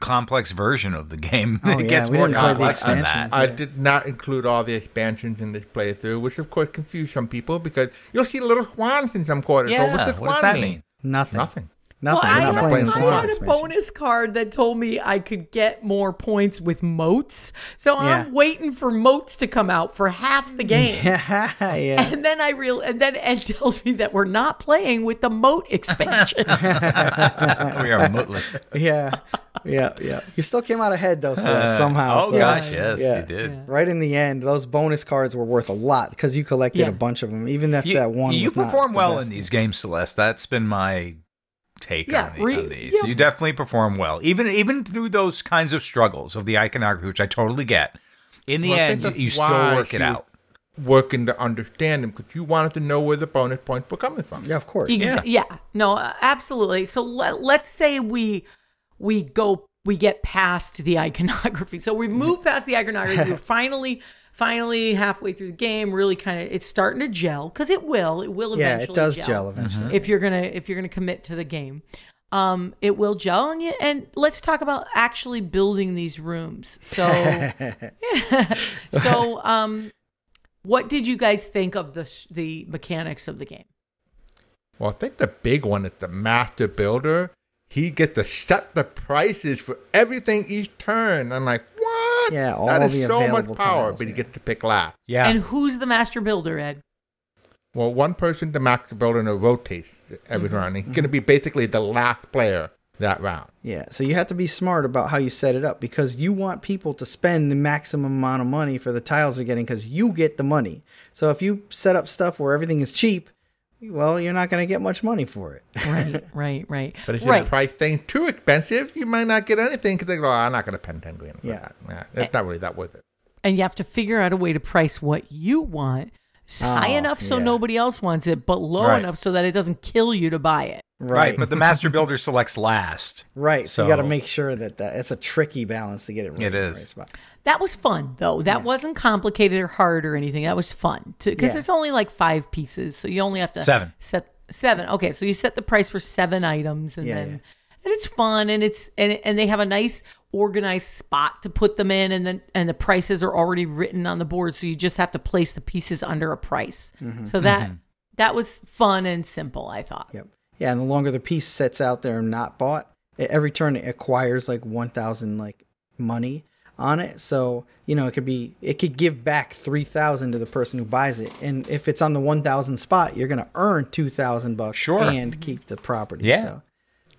B: complex version of the game.
C: Oh,
B: it
C: yeah,
B: gets
C: we
B: more
C: didn't play the
B: complex than that.
C: expansions.
D: I
C: Yeah.
D: did not include all the expansions in this playthrough, which of course confused some people because you'll see little swans in some quarters.
B: Yeah,
D: Well, what's
B: what does that
D: mean?
B: mean?
C: Nothing.
D: Nothing.
C: Nothing.
A: well,
C: We're
A: I,
C: not
D: had-
C: playing
D: I
C: the
A: I
C: Swan
A: had a bonus card that told me I could get more points with moats. So
C: Yeah.
A: I'm waiting for moats to come out for half the game. <laughs>
C: Yeah, yeah.
A: And then I real and then Ed <laughs> tells me that we're not playing with the moat expansion. <laughs>
B: we are mootless.
C: yeah, yeah, yeah. You still came out ahead though, Celeste,
B: Uh,
C: somehow.
B: Oh
C: so-
B: gosh, yes,
C: yeah.
B: you did.
C: Right in the end, those bonus cards were worth a lot because you collected
A: Yeah.
C: a bunch of them, even if
B: You,
C: that one.
B: you
C: was not
B: perform
C: the
B: well
C: best.
B: in these games, Celeste. That's been my take
A: Yeah,
B: on, the,
A: re-
B: on these.
A: yeah.
B: You definitely perform well, even even through those kinds of struggles of the iconography, which I totally get. In the
D: Well,
B: end, you, you still work it out.
D: Working to understand them because you wanted to know where the bonus points were coming from.
C: Yeah, of course.
A: Ex-
B: Yeah.
A: yeah. No, uh, absolutely. So let, let's say we we go we get past the iconography. So we've moved past the iconography. We're <laughs> finally finally halfway through the game. Really kind of it's starting to gel because it will. It will
C: yeah,
A: eventually.
C: it does gel eventually.
A: if you're gonna if you're gonna commit to the game. Um, it will gel and, you, and let's talk about actually building these rooms. So, yeah. <laughs> <laughs> so um, what did you guys think of the the mechanics of the game?
D: Well, I think the big one is the master builder. He gets to set the prices for everything each turn. I'm like, what?
C: Yeah, all
D: that is
C: the
D: so much power,
C: tiles,
D: but he
C: yeah.
D: gets to pick last.
B: Yeah,
A: And who's the master builder, Ed?
D: Well, one person, the master builder, and it rotates every
C: Mm-hmm.
D: round. He's going to be basically the last player that round.
C: Yeah, so you have to be smart about how you set it up because you want people to spend the maximum amount of money for the tiles they're getting because you get the money. So if you set up stuff where everything is cheap, well, you're not going to get much money for it. <laughs>
A: Right, right, right.
D: But if you
A: right.
D: price things too expensive, you might not get anything because they go, oh, I'm not going to spend 10 grand for
C: Yeah.
D: that. Nah, it's not really that worth it.
A: and you have to figure out a way to price what you want s- high
C: Oh,
A: enough so
C: yeah.
A: nobody else wants it, but low
B: Right.
A: enough so that it doesn't kill you to buy it.
B: Right. But the master builder selects last. <laughs>
C: Right. So, you got to make sure that, that it's a tricky balance to get it right.
B: It
C: in the
B: is.
C: right spot.
A: That was fun though. That wasn't complicated or hard or anything. That was fun because
C: Yeah.
A: it's only like five pieces, so you only have to
B: Seven.
A: set seven. Okay, so you set the price for seven items, and
C: Yeah,
A: then and it's fun and it's and and they have a nice organized spot to put them in and then and the prices are already written on the board so you just have to place the pieces under a price. Mm-hmm. So that mm-hmm. that was fun and simple, I thought.
C: Yep. Yeah, and the longer the piece sits out there and not bought, every turn it acquires like one thousand like money on it. So you know it could be it could give back three thousand to the person who buys it, and if it's on the one thousand spot, you're gonna earn two thousand bucks
B: Sure.
C: and keep the property.
B: Yeah.
C: So,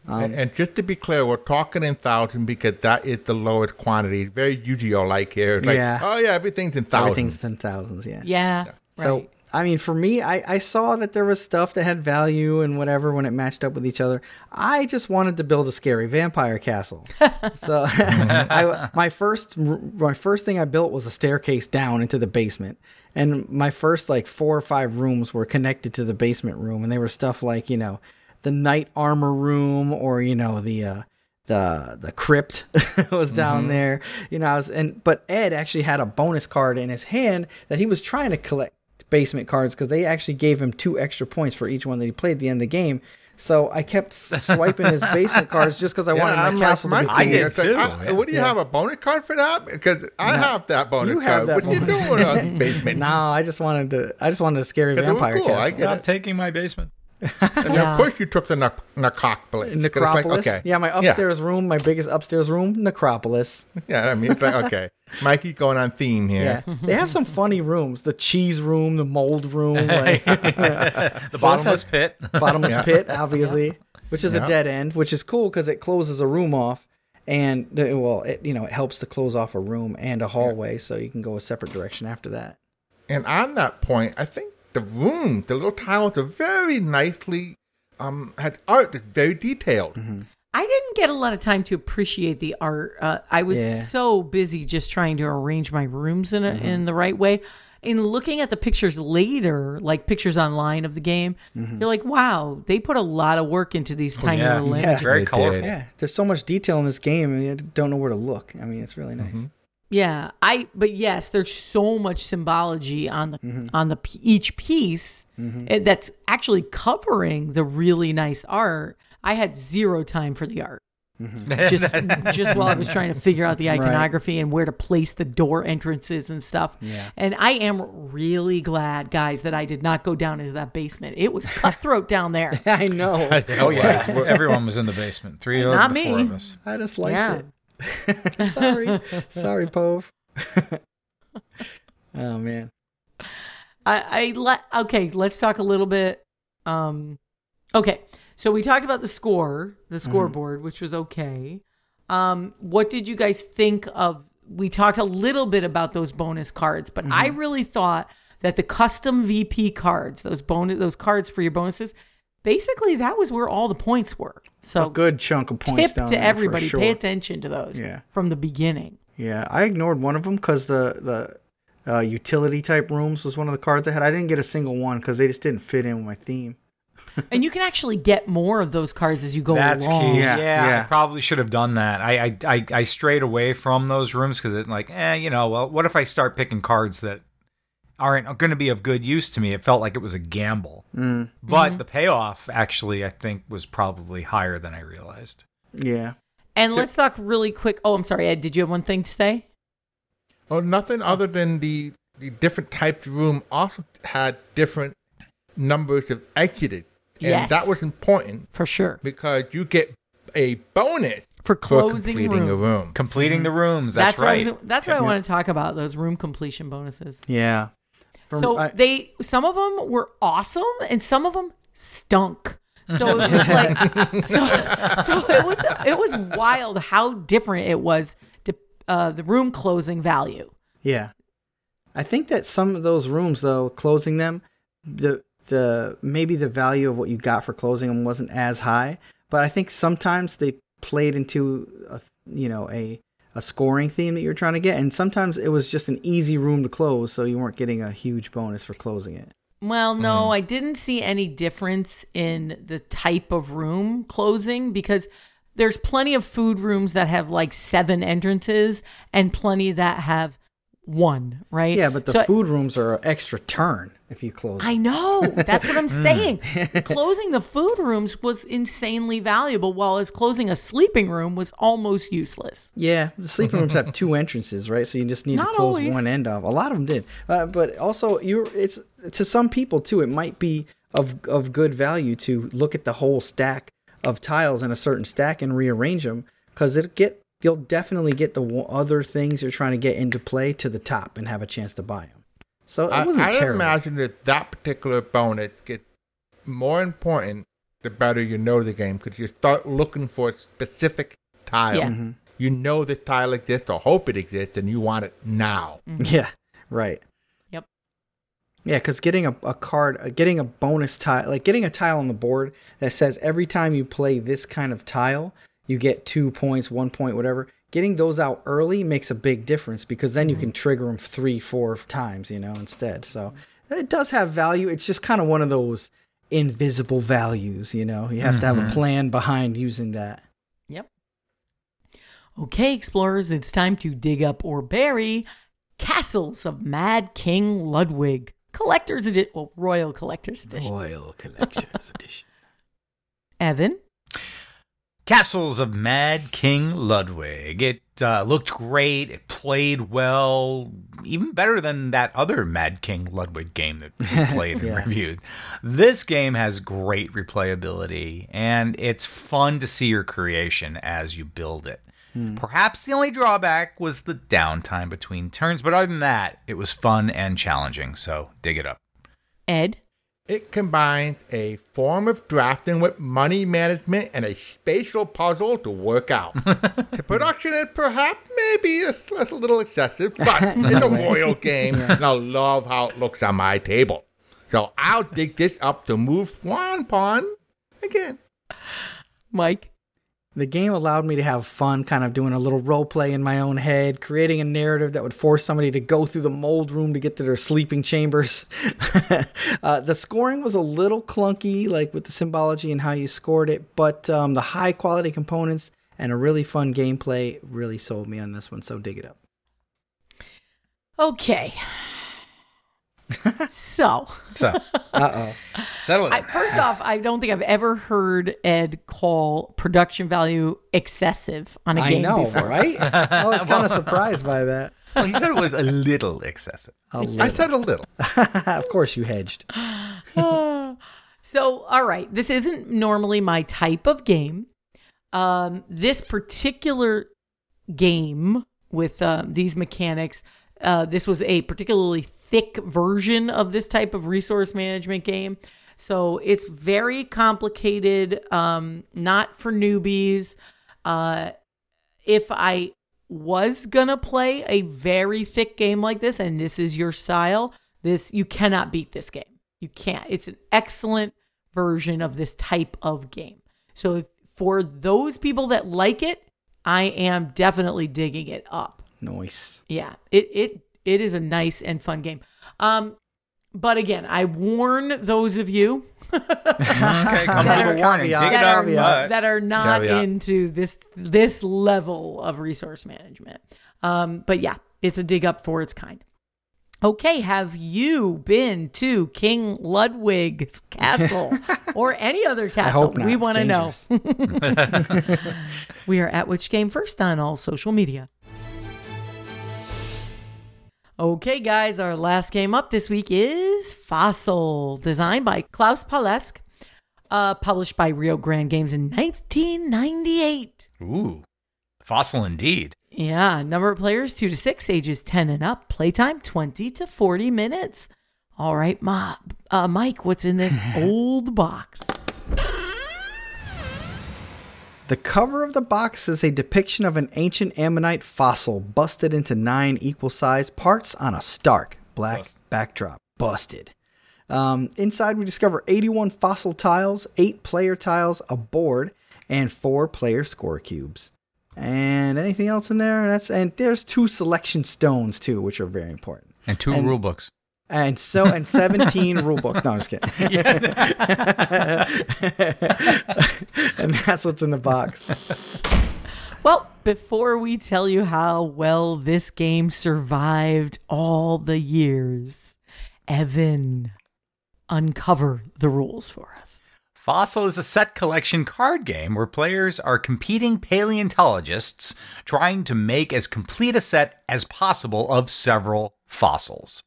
D: and, um, and just to be clear, we're talking in thousand because that is the lowest quantity. Very Yu-Gi-Oh like here. It's like,
C: Yeah.
D: oh yeah, everything's in thousands.
C: everything's ten thousands. Yeah.
A: Yeah.
C: So
A: right.
C: I mean, for me, I, I saw that there was stuff that had value and whatever when it matched up with each other. I just wanted to build a scary vampire castle. <laughs> so <laughs> I, my first my first thing I built was a staircase down into the basement, and my first like four or five rooms were connected to the basement room, and they were stuff like you know the knight armor room or you know the uh, the the crypt <laughs> was down there. You know, I was and but Ed actually had a bonus card in his hand that he was trying to collect basement cards because they actually gave him two extra points for each one that he played at the end of the game. So I kept swiping his basement cards just because I wanted my
D: I'm like
C: castle to be
D: Mikey.
B: I did
D: It's like,
B: too,
D: I-
B: yeah.
D: what do you have a bonus card for that? Because I have that bonus
C: You have
D: card.
C: that
D: what are you doing on <laughs> the basement?
C: No, I just wanted to. I just wanted a scary
D: Because they were
C: vampire
D: cool, I
C: castle.
D: get
B: Not taking my basement.
D: And then
A: Yeah.
D: of course you took the Nec- Necropolis. 'Cause it's like,
C: Necropolis.
D: okay.
C: Yeah, my upstairs room, my biggest upstairs room, Necropolis.
D: Yeah, I mean, it's like, okay. <laughs> Mikey going on theme here.
C: Yeah, they have some funny rooms. The cheese room, the mold room, <laughs> like, <laughs>
B: The
C: So
B: bottomless
C: that's
B: pit.
C: bottomless
D: Yeah.
C: pit, obviously, which is
D: Yeah.
C: a dead end, which is cool because it closes a room off, and uh, well, it you know it helps to close off a room and a hallway, so you can go a separate direction after that.
D: And on that point, I think the room, the little tiles are very nicely um had art that's very detailed.
C: Mm-hmm.
A: I didn't get a lot of time to appreciate the art. Uh, I was
C: Yeah.
A: so busy just trying to arrange my rooms in a,
C: Mm-hmm.
A: in the right way. In looking at the pictures later, like pictures online of the game,
C: Mm-hmm.
A: you're like, wow, they put a lot of work into these tiny
B: yeah.
A: little
C: Yeah.
B: Very colorful.
C: Yeah, there's so much detail in this game, and you don't know where to look. I mean, it's really nice.
D: Mm-hmm.
A: Yeah, I but yes, there's so much symbology on the
C: Mm-hmm.
A: on the each piece eh, that's actually covering the really nice art. I had zero time for the art. <laughs> Just just while I was trying to figure out the
C: Right.
A: iconography and where to place the door entrances and stuff.
C: Yeah.
A: And I am really glad, guys, that I did not go down into that basement. It was cutthroat <laughs> down there.
C: I know.
B: Oh yeah, everyone was in the basement. Three of us,
A: Not
B: the four
A: me.
B: of us.
C: I just liked
A: Yeah.
C: it. <laughs> sorry, sorry, Pove. <laughs> oh man.
A: I, I let okay. Let's talk a little bit. Um, okay, so we talked about the score, the scoreboard, which was okay. Um, what did you guys think of? We talked a little bit about those bonus cards, but I really thought that the custom VP cards, those bonus, those cards for your bonuses, basically that was where all the points were. So
C: A good chunk of points
A: tip
C: down
A: to
C: there for
A: everybody:
C: sure.
A: pay attention to those
C: Yeah.
A: from the beginning.
C: Yeah, I ignored one of them because the the uh, utility type rooms was one of the cards I had. I didn't get a single one because they just didn't fit in with my theme. <laughs>
A: and you can actually get more of those cards as you go
B: That's
A: along.
B: key.
C: Yeah,
B: Yeah, I probably should have done that. I I, I, I strayed away from those rooms because it's like, eh, you know, well, what if I start picking cards that aren't going to be of good use to me? It felt like it was a gamble.
C: Mm,
B: But the payoff actually, I think, was probably higher than I realized.
C: yeah.
A: And let's talk really quick. Oh, I'm sorry, Ed. Did you have one thing to say?
D: Oh, nothing other than the the different types of room also had different numbers of exits. And
A: Yes.
D: that was important
A: For sure.
D: because you get a bonus
A: For
D: for
A: closing
D: completing
A: room.
D: a room.
B: Completing the rooms. That's,
A: what I
B: right.
A: was, that's what I want to talk about. Those room completion bonuses.
C: Yeah. From-
A: So
C: I-
A: they some of them were awesome and some of them stunk. So it was <laughs> like so so it was it was wild how different it was to uh, the room closing value.
C: Yeah. I think that some of those rooms though, closing them, the the maybe the value of what you got for closing them wasn't as high, but I think sometimes they played into a you know, a a scoring theme that you're trying to get and sometimes it was just an easy room to close so you weren't getting a huge bonus for closing it.
A: Well, no, mm. I didn't see any difference in the type of room closing because there's plenty of food rooms that have like seven entrances and plenty that have one, right?
C: Yeah, but the
A: So-
C: food rooms are an extra turn if you close.
A: I know. That's what I'm <laughs> saying. closing the food rooms was insanely valuable, while as closing a sleeping room was almost useless.
C: Yeah, the sleeping rooms have two entrances, right? So you just need
A: Not
C: to close
A: always.
C: one end off. A lot of them did, uh, but also you it's to some people too. It might be of of good value to look at the whole stack of tiles in a certain stack and rearrange them because it get you'll definitely get the other things you're trying to get into play to the top and have a chance to buy them. So it
D: I,
C: wasn't
D: I
C: terrible.
D: imagine that that particular bonus gets more important the better you know the game because you start looking for a specific tile.
A: Yeah.
C: Mm-hmm.
D: You know the tile exists or hope it exists and you want it now. <laughs>
C: Yeah, right.
A: Yep.
C: Yeah, because getting a, a card, uh, getting a bonus tile, like getting a tile on the board that says every time you play this kind of tile, you get two points, one point, whatever. Getting those out early makes a big difference because then you mm-hmm. can trigger them three, four times, you know, instead. So it does have value. It's just kind of one of those invisible values, you know. You have to have a mm-hmm. plan behind using that.
A: Yep. Okay, explorers, it's time to dig up or bury Castles of Mad King Ludwig. Collector's edition, well, Royal Collector's Edition.
C: Royal Collector's <laughs> Edition.
A: Evan?
B: Castles of Mad King Ludwig. It uh, looked great. It played well, even better than that other Mad King Ludwig game that we <laughs> played and reviewed. This game has great replayability, and it's fun to see your creation as you build it. Perhaps the only drawback was the downtime between turns, but other than that, it was fun and challenging. So dig it up.
A: Ed?
D: It combines a form of drafting with money management and a spatial puzzle to work out. <laughs> the production is perhaps maybe a, a little excessive, <laughs> but it's a royal game, and I love how it looks on my table. So I'll dig this up to move one pawn again.
A: Mike?
C: The game allowed me to have fun, kind of doing a little role play in my own head, creating a narrative that would force somebody to go through the mold room to get to their sleeping chambers. <laughs> uh, the scoring was a little clunky, like with the symbology and how you scored it, but um, the high quality components and a really fun gameplay really sold me on this one. So dig it up.
A: Okay. So, <laughs>
B: So
C: Uh oh.
B: settle it.
A: First off, I don't think I've ever heard Ed call production value excessive on a
C: I
A: game
C: know,
A: before.
C: right? I was kind of <laughs> surprised by that.
B: well, he said it was a little excessive.
C: A
D: I
C: little.
D: said a little. <laughs>
C: of course, you hedged. <sighs>
A: So, all right, this isn't normally my type of game. Um, this particular game with um, these mechanics, uh, this was a particularly thick version of this type of resource management game. So it's very complicated, um, not for newbies. Uh, if I was gonna play a very thick game like this, and this is your style, this you cannot beat this game. You can't. It's an excellent version of this type of game. So if, for those people that like it, I am definitely digging it up.
C: Nice.
A: Yeah, it it it is a nice and fun game. Um, but again, I warn those of you
B: Okay,
A: That are-
B: warning.
C: caveat,
B: Dig it
A: that are, that are not
D: Caveat.
A: into this this level of resource management. Um, but yeah, it's a dig up for its kind. Okay, have you been to King Ludwig's castle <laughs> or any other castle?
C: hope not.
A: We want to know. <laughs> <laughs> we are at Which Game First on all social media. Okay, guys, our last game up this week is Fossil, designed by Klaus Palesch, uh, published by Rio Grande Games in 1998.
B: Ooh, fossil indeed.
A: Yeah, number of players two to six, ages 10 and up, playtime 20 to 40 minutes. All right, Ma, uh, Mike, what's in this <laughs> old box?
C: The cover of the box is a depiction of an ancient ammonite fossil busted into nine equal sized parts on a stark black
B: Bust.
C: backdrop. Busted. Um, inside, we discover 81 fossil tiles, 8 player tiles, a board, and 4 player score cubes. And anything else in there? That's and there's two selection stones too, which are very important.
B: And two
C: And-
B: rule books.
C: And so and 17 <laughs> rule book. No, I'm just kidding. <laughs> and that's what's in the box.
A: Well, before we tell you how well this game survived all the years, Evan, uncover the rules for us.
B: Fossil is a set collection card game where players are competing paleontologists trying to make as complete a set as possible of several fossils.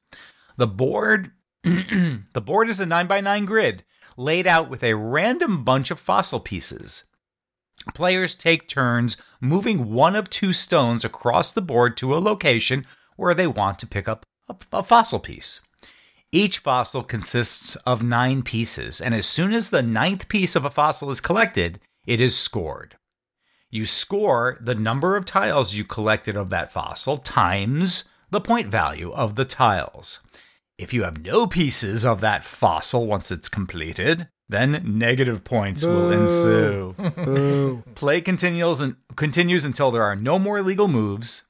B: The board <clears throat> the board is a 9 by 9 grid laid out with a random bunch of fossil pieces. Players take turns moving one of two stones across the board to a location where they want to pick up a, a fossil piece. Each fossil consists of nine pieces, and as soon as the ninth piece of a fossil is collected, it is scored. You score the number of tiles you collected of that fossil times the point value of the tiles. If you have no pieces of that fossil once it's completed, then negative points will ensue. <laughs> Play continues, and, continues until there are no more legal moves,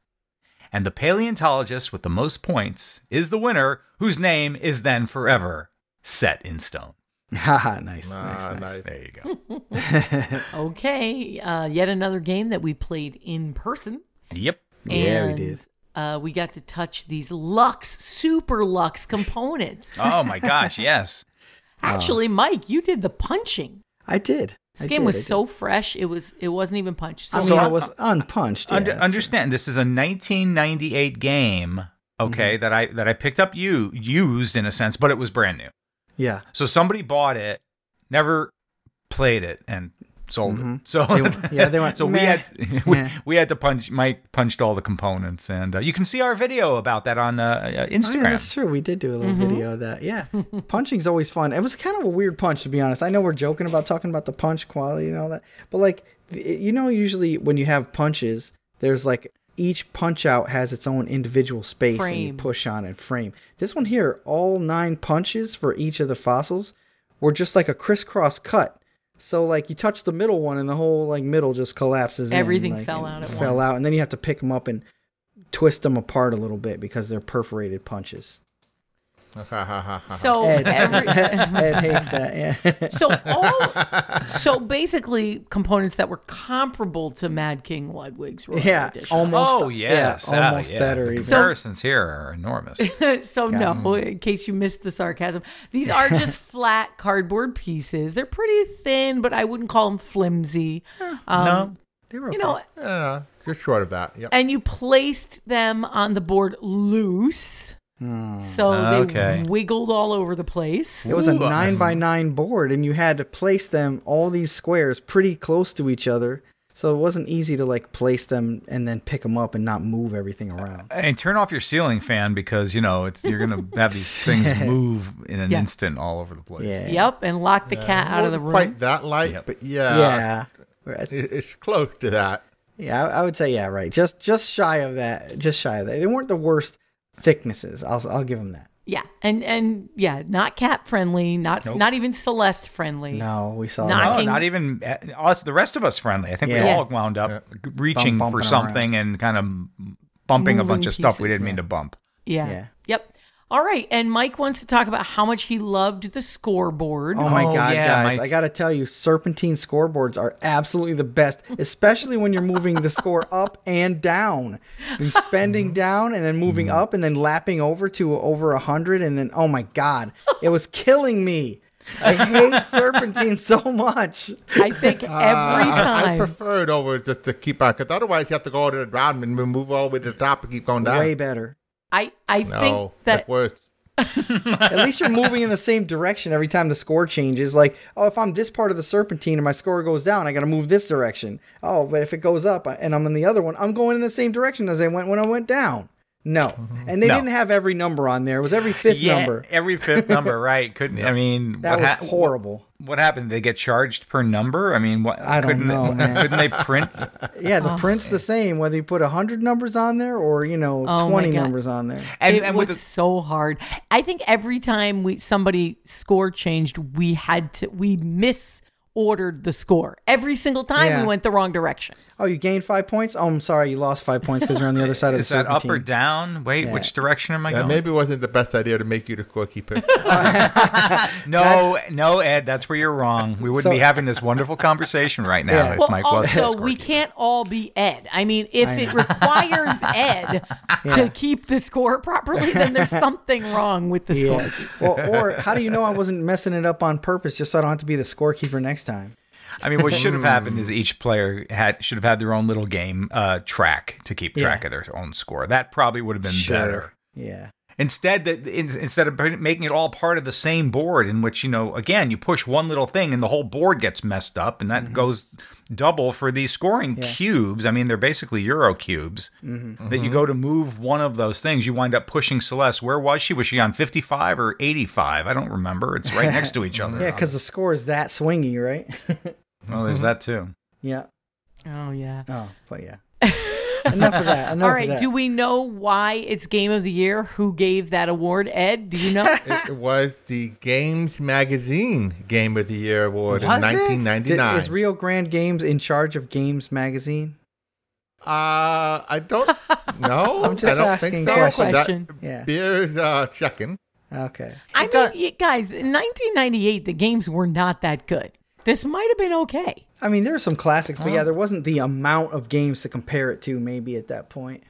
B: and the paleontologist with the most points is the winner, whose name is then forever set in stone.
C: Haha, <laughs> nice,
D: Ah,
C: nice, nice.
D: nice.
B: There you go. <laughs>
A: Okay, uh, yet another game that we played in person.
B: yep.
C: Yeah, we did.
A: Uh, we got to touch these Lux, super Lux components. <laughs>
B: Oh my gosh, <laughs> yes.
A: Actually, Mike, you did the punching.
C: I did.
A: This
C: I
A: game
C: did, I
A: was
C: did.
A: so fresh; it was it wasn't even punched. So,
C: I mean,
B: So-
C: it was unpunched. Yeah,
B: Under,
C: that's true.
B: understand this is a 1998 game, okay,
C: Mm-hmm.
B: that I that I picked up you used in a sense, but it was brand new.
C: Yeah.
B: So somebody bought it, never played it, and sold it. <laughs> So
C: Mm-hmm. They- yeah, they went, <laughs>
B: So we had <laughs> we,
C: meh."
B: we had to punch. Mike punched all the components, and uh, you can see our video about that on uh, uh,
C: Oh, yeah,
B: Instagram.
C: that's true. We did do a little video of that. Yeah. Punching's always fun. It was kind of a weird punch, to be honest. I know we're joking about talking about the punch quality and all that, but like, you know, usually when you have punches, there's like each punch out has its own individual space and you push on and frame. This one here, all nine punches for each of the fossils were just like a crisscross cut. So like you touch the middle one and the whole like middle just collapses. in,
A: Everything
C: like,
A: fell out at once.
C: fell
A: once.
C: out, and then you have to pick them up and twist them apart a little bit because they're perforated punches.
A: So
C: Ed,
A: every, <laughs>
C: Ed hates that. Yeah. <laughs>
A: so all <laughs> so basically components that were comparable to Mad King Ludwig's Royal
C: yeah,
A: Edition.
C: almost.
B: Oh yes,
C: yeah,
B: Oh,
C: almost
B: yeah.
C: better.
B: The
C: even.
B: comparisons here are enormous.
A: so no, in case you missed the sarcasm, these are just flat cardboard pieces. They're pretty thin, but I wouldn't call them flimsy. Um,
B: no,
C: They were
A: You know,
D: Yeah, just short of that. Yep.
A: and you placed them on the board loose, Hmm. so
B: Okay.
A: they wiggled all over the place.
C: it was a
B: Ooh,
C: nine by nine board, and you had to place them all these squares pretty close to each other. So it wasn't easy to like place them and then pick them up and not move everything around.
B: and turn off your ceiling fan because you know it's you're gonna <laughs> have these things move in an
A: Yeah.
B: instant all over the place.
C: Yeah.
A: Yep, and lock the cat out of the room.
D: Quite that light,
B: Yep.
D: but yeah,
C: Yeah.
D: it's close to that.
C: Yeah, I, I would say yeah, right. Just just shy of that. Just shy of that. They weren't the worst thicknesses. I'll I'll give them that.
A: Yeah, and and yeah, not cat friendly, not
B: Nope.
A: not even Celeste friendly.
C: No, we saw
A: Not-
C: that.
B: Oh, not even uh, us, the rest of us friendly. I think we
C: Yeah.
B: all wound up reaching
C: Bump-
B: for
C: bumping
B: something and kind of bumping a bunch of stuff we didn't mean to bump.
A: Yeah.
C: Yeah.
A: Yep. All right, and Mike wants to talk about how much he loved the scoreboard.
C: Oh my
B: Oh,
C: god,
B: yeah,
C: guys!
B: Mike.
C: I gotta tell you, serpentine scoreboards are absolutely the best, especially when you're moving the score <laughs> up and down. You're spending down and then moving
B: Mm-hmm.
C: up and then lapping over to over a hundred, and then oh my god, it was killing me. I hate <laughs> serpentine so much.
A: I think every
D: Uh, I- I, prefer it over just to keep on, because otherwise you have to go to the ground and move all the way to the top and keep going down.
C: Way better.
A: I I
D: no,
A: think that
D: that's worse.
C: At least you're moving in the same direction every time the score changes. Like, oh, if I'm this part of the serpentine and my score goes down, I got to move this direction. Oh, but if it goes up and I'm in the other one, I'm going in the same direction as I went when I went down. No, mm-hmm. and they
B: No.
C: didn't have every number on there. It was every fifth
B: yeah,
C: number.
B: every fifth number, <laughs> right? Couldn't I mean
C: That
B: what
C: was
B: hap-
C: horrible.
B: What happened? They get charged per number? I mean, what?
C: I don't
B: couldn't
C: know,
B: they, <laughs>
C: man.
B: Couldn't they print? <laughs>
C: Yeah, the oh, print's the same whether you put hundred numbers on there or you know
A: Oh my
C: twenty numbers on there.
B: And,
A: it
B: and
A: was
B: the,
A: so hard. I think every time we somebody score changed, we had to we misordered the score. Every single time
C: Yeah.
A: we went the wrong direction.
C: Oh, you gained five points. Oh, I'm sorry, you lost five points because you're on the other <laughs> side of the
B: Is that up or down? Wait,
C: Yeah.
B: which direction am I
D: Yeah,
B: going?
D: maybe it wasn't the best idea to make you the scorekeeper. <laughs> <laughs>
B: No, no, Ed, that's where you're wrong. We wouldn't
C: So-
B: be having this wonderful conversation right now
C: Yeah.
B: if
A: Well,
B: Mike wasn't.
A: also, we can't all be Ed. I mean, if
C: I
A: it requires Ed
C: Yeah.
A: to keep the score properly, then there's something wrong with the
C: Yeah.
A: score.
C: well, or how do you know I wasn't messing it up on purpose just so I don't have to be the scorekeeper next time?
B: I mean, what should have happened is each player had should have had their own little game uh, track to keep track
C: Yeah.
B: of their own score. That probably would have been better.
C: Yeah.
B: Instead, that in, instead of making it all part of the same board, in which you know, again, you push one little thing and the whole board gets messed up, and that mm-hmm. goes double for these scoring
C: Yeah.
B: cubes. I mean, they're basically Euro cubes. Mm-hmm. That you mm-hmm. go to move one of those things, you wind up pushing Celeste. Where was she? Was she on fifty-five or eighty-five? I don't remember. It's right next to each <laughs> other.
C: Yeah, because the score is that swingy, right? <laughs>
B: oh, there's that too.
C: yeah.
A: Oh, yeah.
C: Oh, but yeah. <laughs> Enough of that. Enough
A: All
C: of
A: right.
C: that.
A: Do we know why it's Game of the Year? Who gave that award? Ed, do you know? <laughs>
D: it was the Games Magazine Game of the Year award
C: Was
D: in
C: it?
D: 1999.
C: Did- is Rio Grande Games in charge of Games Magazine?
D: uh, I don't <laughs> know.
C: I'm just
D: I don't
C: asking
D: think so.
A: Fair
C: questions.
D: That-
A: question.
C: Yeah.
D: Beer's uh, checking.
C: Okay.
A: I
C: It
A: mean,
C: does-
A: y- guys, in 1998, the games were not that good. This might have been okay.
C: I mean, there are some classics, but
B: Oh.
C: yeah, there wasn't the amount of games to compare it to. Maybe at that point.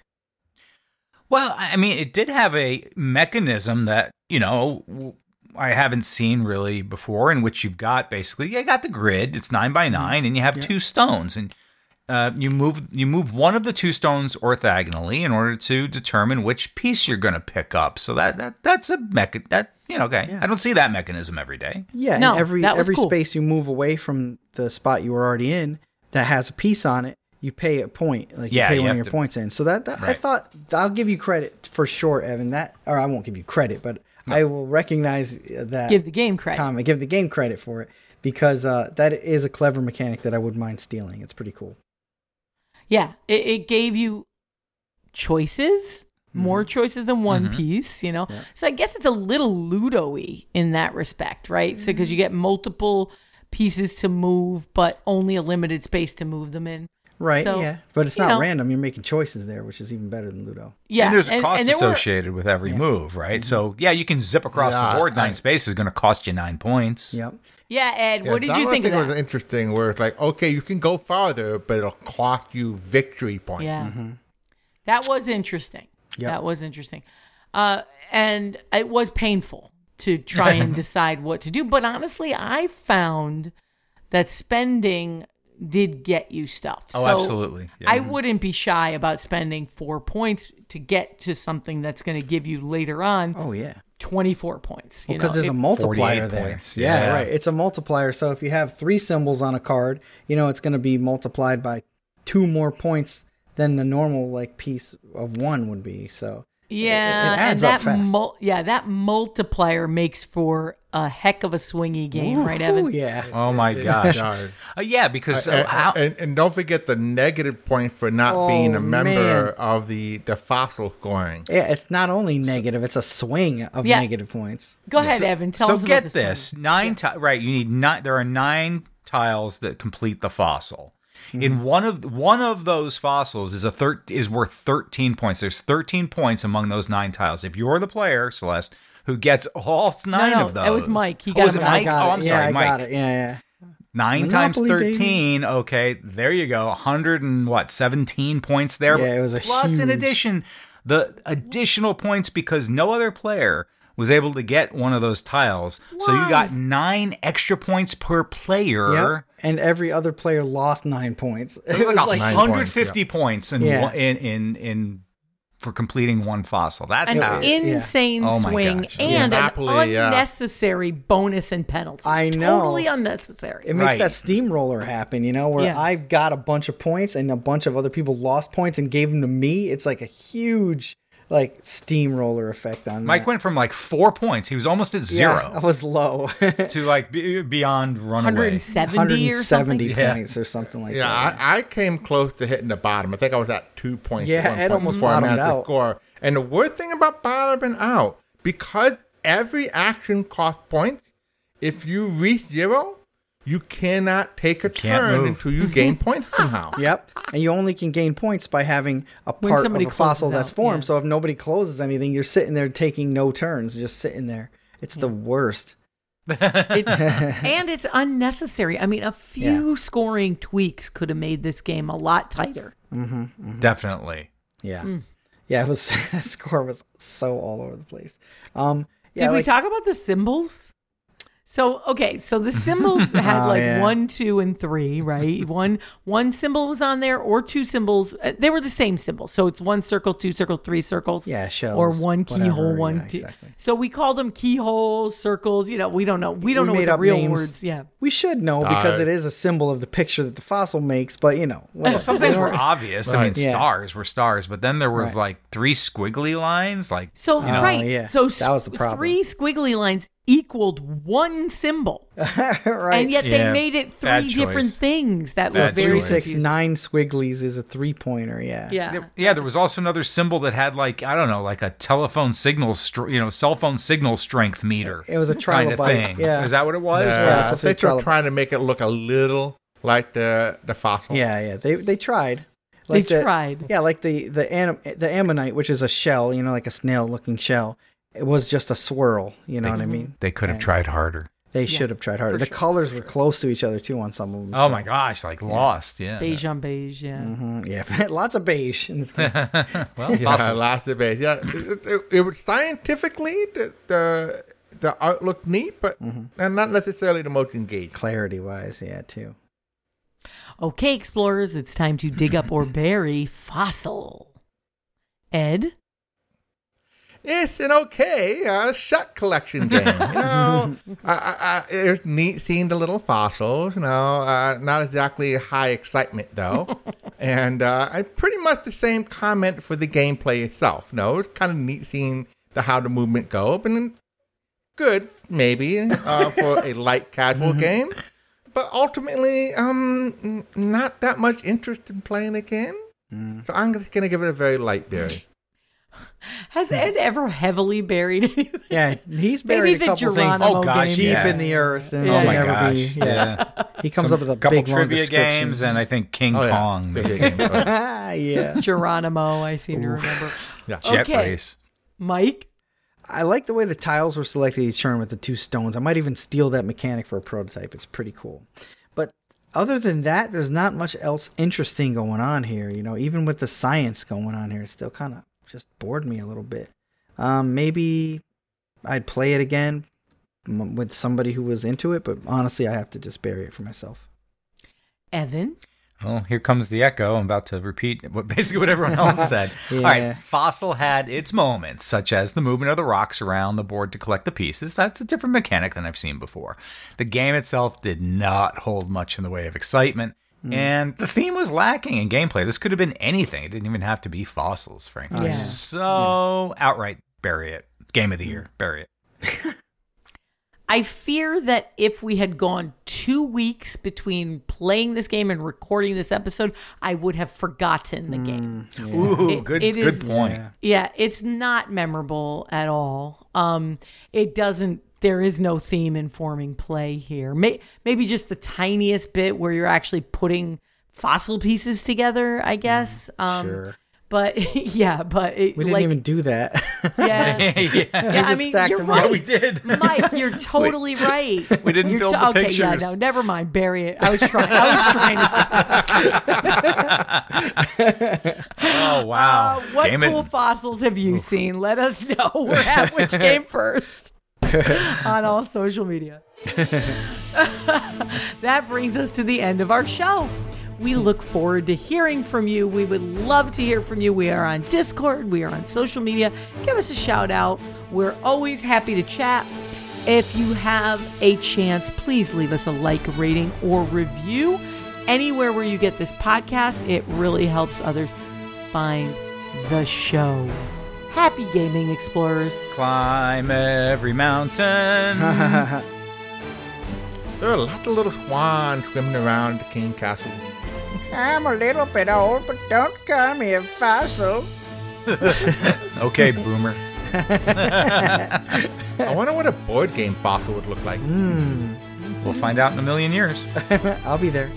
B: Well, I mean, it did have a mechanism that, you know, I haven't seen really before, in which you've got basically, you got the grid, it's nine by mm-hmm. nine, and you have two stones. And uh, you move you move one of the two stones orthogonally in order to determine which piece you're going to pick up. So that, that that's a mecha that you know. Okay,
C: Yeah.
B: I don't see that mechanism every day.
C: Yeah.
A: No,
C: and every
A: that was
C: every
A: cool.
C: space you move away from the spot you were already in that has a piece on it, you pay a point. Like you
B: Yeah,
C: pay
B: you
C: one of your
B: to-
C: points in. So that, that I thought I'll give you credit for sure, Evan. That or I won't give you credit, but I will recognize that
A: Give the game credit.
C: comment. Give the game credit for it because uh, that is a clever mechanic that I wouldn't mind stealing. It's pretty cool.
A: Yeah, it, it gave you choices, more choices than one
B: Mhm.
A: piece, you know? So I guess it's a little Ludo y in that respect, right? So because you get multiple pieces to move, but only a limited space to move them in.
C: Right.
A: So,
C: yeah. But it's not
A: know.
C: random. You're making choices there, which is even better than Ludo.
A: Yeah.
B: and there's a cost
A: there were-
B: associated with every move, right? So yeah, you can zip across
D: Yeah,
B: the board. Nine
D: I-
B: spaces is going to cost you nine points.
C: Yep.
A: Yeah, Ed,
D: Yeah,
A: what did
D: that
A: you
D: one
A: think of
D: thing was interesting where it's like, okay, you can go farther, but it'll cost you victory points.
A: Yeah. That was interesting.
C: Yep.
A: That was interesting. Uh, and it was painful to try and <laughs> decide what to do. But honestly, I found that spending did get you stuff.
B: Oh,
A: So
B: absolutely. Yeah.
A: I wouldn't be shy about spending four points to get to something that's going to give you later on
C: Oh yeah.
A: 24 points.
C: Because
A: know,
C: there's a multiplier there.
B: points,
C: Yeah.
B: yeah.
C: right. It's a multiplier. So if you have three symbols on a card, you know it's going to be multiplied by two more points than the normal like piece of one would be. So
A: Yeah,
C: adds
A: and
C: up
A: that
C: fast.
A: mul- yeah, that multiplier makes for a heck of a swingy game, right, Evan?
C: Yeah. <laughs>
B: Oh my gosh. Uh, yeah, because uh,
D: and,
B: how,
D: and, and don't forget the negative point for not being
C: Oh,
D: a member
C: man.
D: of the, the fossil scoring.
C: Yeah, it's not only negative; it's a swing of
A: Yeah.
C: negative points.
A: Go ahead,
B: so,
A: Evan. Tell
B: so
A: us
B: get
A: about the
B: this
A: swing.
B: nine ti- right you need nine there are nine tiles that complete the fossil
A: Mm-hmm.
B: in one of one of those fossils is a thir- is worth 13 points there's 13 points among those nine tiles if you're the player celeste who gets all nine
A: no,
B: of those
A: it was Mike. He
B: oh,
A: got
B: was it mike oh i'm
C: yeah,
B: sorry
C: I
B: mike
C: got it. Yeah, yeah.
B: nine times
C: Monopoly, baby.
B: 13 okay there you go 100 and what 17 points there
C: Yeah, it was a
B: plus in addition the additional points because no other player was able to get one of those tiles so you got nine extra points per player
C: Yep. And every other player lost nine points.
B: it was like,
D: Nine
B: 150 points, in,
C: Yeah.
B: one, in in in for completing one fossil that's
A: An
B: how
C: Yeah.
A: insane
B: Oh
A: swing
B: gosh.
A: and
D: Monopoly,
A: an
D: yeah.
A: unnecessary bonus and penalty.
C: I know.
A: Totally unnecessary.
C: It makes
B: Right.
C: that steamroller happen, you know, where
A: Yeah.
C: I got a bunch of points and a bunch of other people lost points and gave them to me. It's like a huge, like steamroller effect on
B: mike
C: that.
B: went from like four points he was almost at
C: Yeah, I was low. <laughs>
B: to like be, beyond runaway
A: 170 or something.
C: 170
B: Yeah.
C: points or something like
D: Yeah,
C: that.
D: I, I came close to hitting the bottom. I think I was at two points.
C: Yeah,
D: at one
C: Ed
D: point
C: almost
D: before I
C: bottomed
D: managed to
C: out.
D: Score. And the worst thing about bottoming out, because every action costs points, if you reach zero, you cannot take a turn
B: move.
D: until you gain points somehow. <laughs>
C: Yep. And you only can gain points by having a part of a fossil
A: closes
C: that's
A: out,
C: formed.
A: yeah.
C: So if nobody closes anything, you're sitting there taking no turns, just sitting there. It's the worst. <laughs>
A: It- <laughs> and it's unnecessary. I mean, a few scoring tweaks could have made this game a lot tighter.
B: Definitely.
C: Yeah.
A: Mm.
C: Yeah, it was that score was so all over the place. Um yeah,
A: Did we
C: like-
A: talk about the symbols? So okay, so the symbols <laughs> had
C: Oh,
A: like
C: yeah.
A: one, two, and three, right? <laughs> one one symbol was on there, or two symbols. uh, They were the same symbol, so it's one circle, two circle, three circles.
C: Yeah, shells.
A: or one keyhole,
C: whatever,
A: one.
C: yeah,
A: two-
C: exactly.
A: So we call them keyholes, circles. You know, we don't know. We don't know what the
C: up
A: real
C: names.
A: words. Yeah.
C: We should know because
D: Uh,
C: it is a symbol of the picture that the fossil makes, but you know,
B: Well, some things were obvious. I mean,
C: Yeah.
B: stars were stars, but then there was
C: Right.
B: like three squiggly lines. Like,
A: So
C: know?
A: right,
C: Oh, yeah.
A: so
C: That was the problem.
A: three squiggly lines equaled one symbol, <laughs>
C: right.
A: and yet they made it three
B: Bad
A: different
B: choice.
A: things. That was very
B: choice.
C: six nine squigglies is a three pointer. Yeah.
A: Yeah.
B: There- yeah, there was also another symbol that had like I don't know, like a telephone signal, str- you know, cell phone signal strength meter.
C: It was a
B: kind of thing.
C: yeah.
B: is that what it was?
D: Yeah,
C: Yeah,
D: I
C: so
D: think
C: they
D: they're trying to make it look a little like the the fossil.
C: Yeah, yeah. They they tried.
A: They
C: the-
A: tried.
C: Yeah, like the the anim, the ammonite, which is a shell, you know, like a snail looking shell. It was just a swirl. You know what I mean?
B: They could have
C: Yeah.
B: tried harder.
C: They should have tried harder. The colors were close to each other too on some of them.
B: Oh
C: so-
B: my gosh, like lost. Yeah.
A: Beige on beige, yeah.
C: Mhm, <laughs> <laughs> <laughs> yeah, lots of beige in this
B: well,
D: Yeah,
B: fossils.
D: lots of base. Yeah, it, it, it was scientifically the, the the art looked neat, but and not necessarily the most engaging.
C: Clarity wise, yeah, too.
A: Okay, explorers, it's time to dig up or bury fossil. Ed?
D: It's an okay uh, shot collection game. You <laughs> know, I, I, it's neat seeing the little fossils. You know, uh, not exactly high excitement though, <laughs> and uh, I pretty much the same comment for the gameplay itself. No, it's kind of neat seeing the how the movement go, but good maybe uh, for a <laughs> light casual game, but ultimately, um, not that much interest in playing again. So I'm just gonna give it a very light bury. <laughs>
A: Has Ed ever heavily buried anything?
C: Yeah, he's
A: Maybe
C: buried a
A: the
C: couple things
A: Geronimo
B: Oh, gosh,
A: game.
C: deep
B: yeah.
C: in the earth, and
A: Oh my
C: never
B: gosh,
C: be. Yeah.
B: yeah.
C: he comes
B: Some
C: up with a
B: couple
C: big
B: trivia
C: description.
B: games and I think King
D: Oh yeah,
B: Kong.
D: trivia game. Oh,
C: Ah, yeah.
A: Geronimo, I seem to remember.
D: yeah.
B: Jet
A: Okay.
B: race.
A: Mike?
C: I like the way the tiles were selected each turn with the two stones. I might even steal that mechanic for a prototype. It's pretty cool. But other than that, there's not much else interesting going on here. You know, even with the science going on here, it's still kind of just bored me a little bit. Um, maybe I'd play it again m- with somebody who was into it, but honestly, I have to just bury it for myself.
A: Evan?
B: Well, here comes the echo. I'm about to repeat what <laughs> basically what everyone else said. <laughs> All
C: Yeah.
B: right, Fossil had its moments, such as the movement of the rocks around the board to collect the pieces. That's a different mechanic than I've seen before. The game itself did not hold much in the way of excitement, and the theme was lacking in gameplay. This could have been anything. It didn't even have to be fossils, frankly.
A: Yeah.
B: So outright bury it. Game of the year, bury it. <laughs>
A: I fear that if we had gone two weeks between playing this game and recording this episode, I would have forgotten the game.
B: Ooh,
A: It-
B: good,
A: it
B: good
A: is-
B: point.
C: Yeah.
A: Yeah, it's not memorable at all. Um, it doesn't. There is no theme informing play here. May, maybe just the tiniest bit where you're actually putting fossil pieces together. I guess. um,
C: sure.
A: But <laughs> yeah, but it,
C: We didn't
A: like,
C: even do that. <laughs>
A: Yeah, <laughs>
B: yeah.
A: yeah. I mean,
C: stacked
A: you're
C: them up.
A: right.
B: Yeah, we did.
A: Mike, you're totally right.
B: We didn't
A: You're
B: build
A: to-
B: the
A: okay, yeah, no, never mind. Bury it. I was trying. I was trying to. Say,
B: Oh wow!
A: uh, what
B: Game it-
A: cool fossils have you seen? Let us know. We're at Which Game First <laughs> on all social media. <laughs> that brings us to the end of our show. We look forward to hearing from you. We would love to hear from you. We are on Discord, we are on social media. Give us a shout out. We're always happy to chat. If you have a chance, please leave us a like, rating, or review anywhere where you get this podcast. It really helps others find the show. Happy gaming, explorers.
B: Climb every mountain. <laughs>
D: There are lots of little swans swimming around the king castle.
C: I'm a little bit old, but don't call me a fossil. <laughs>
B: okay, boomer. <laughs>
D: I wonder what a board game fossil would look like.
C: Hmm.
B: We'll find out in a million years.
C: I'll be there.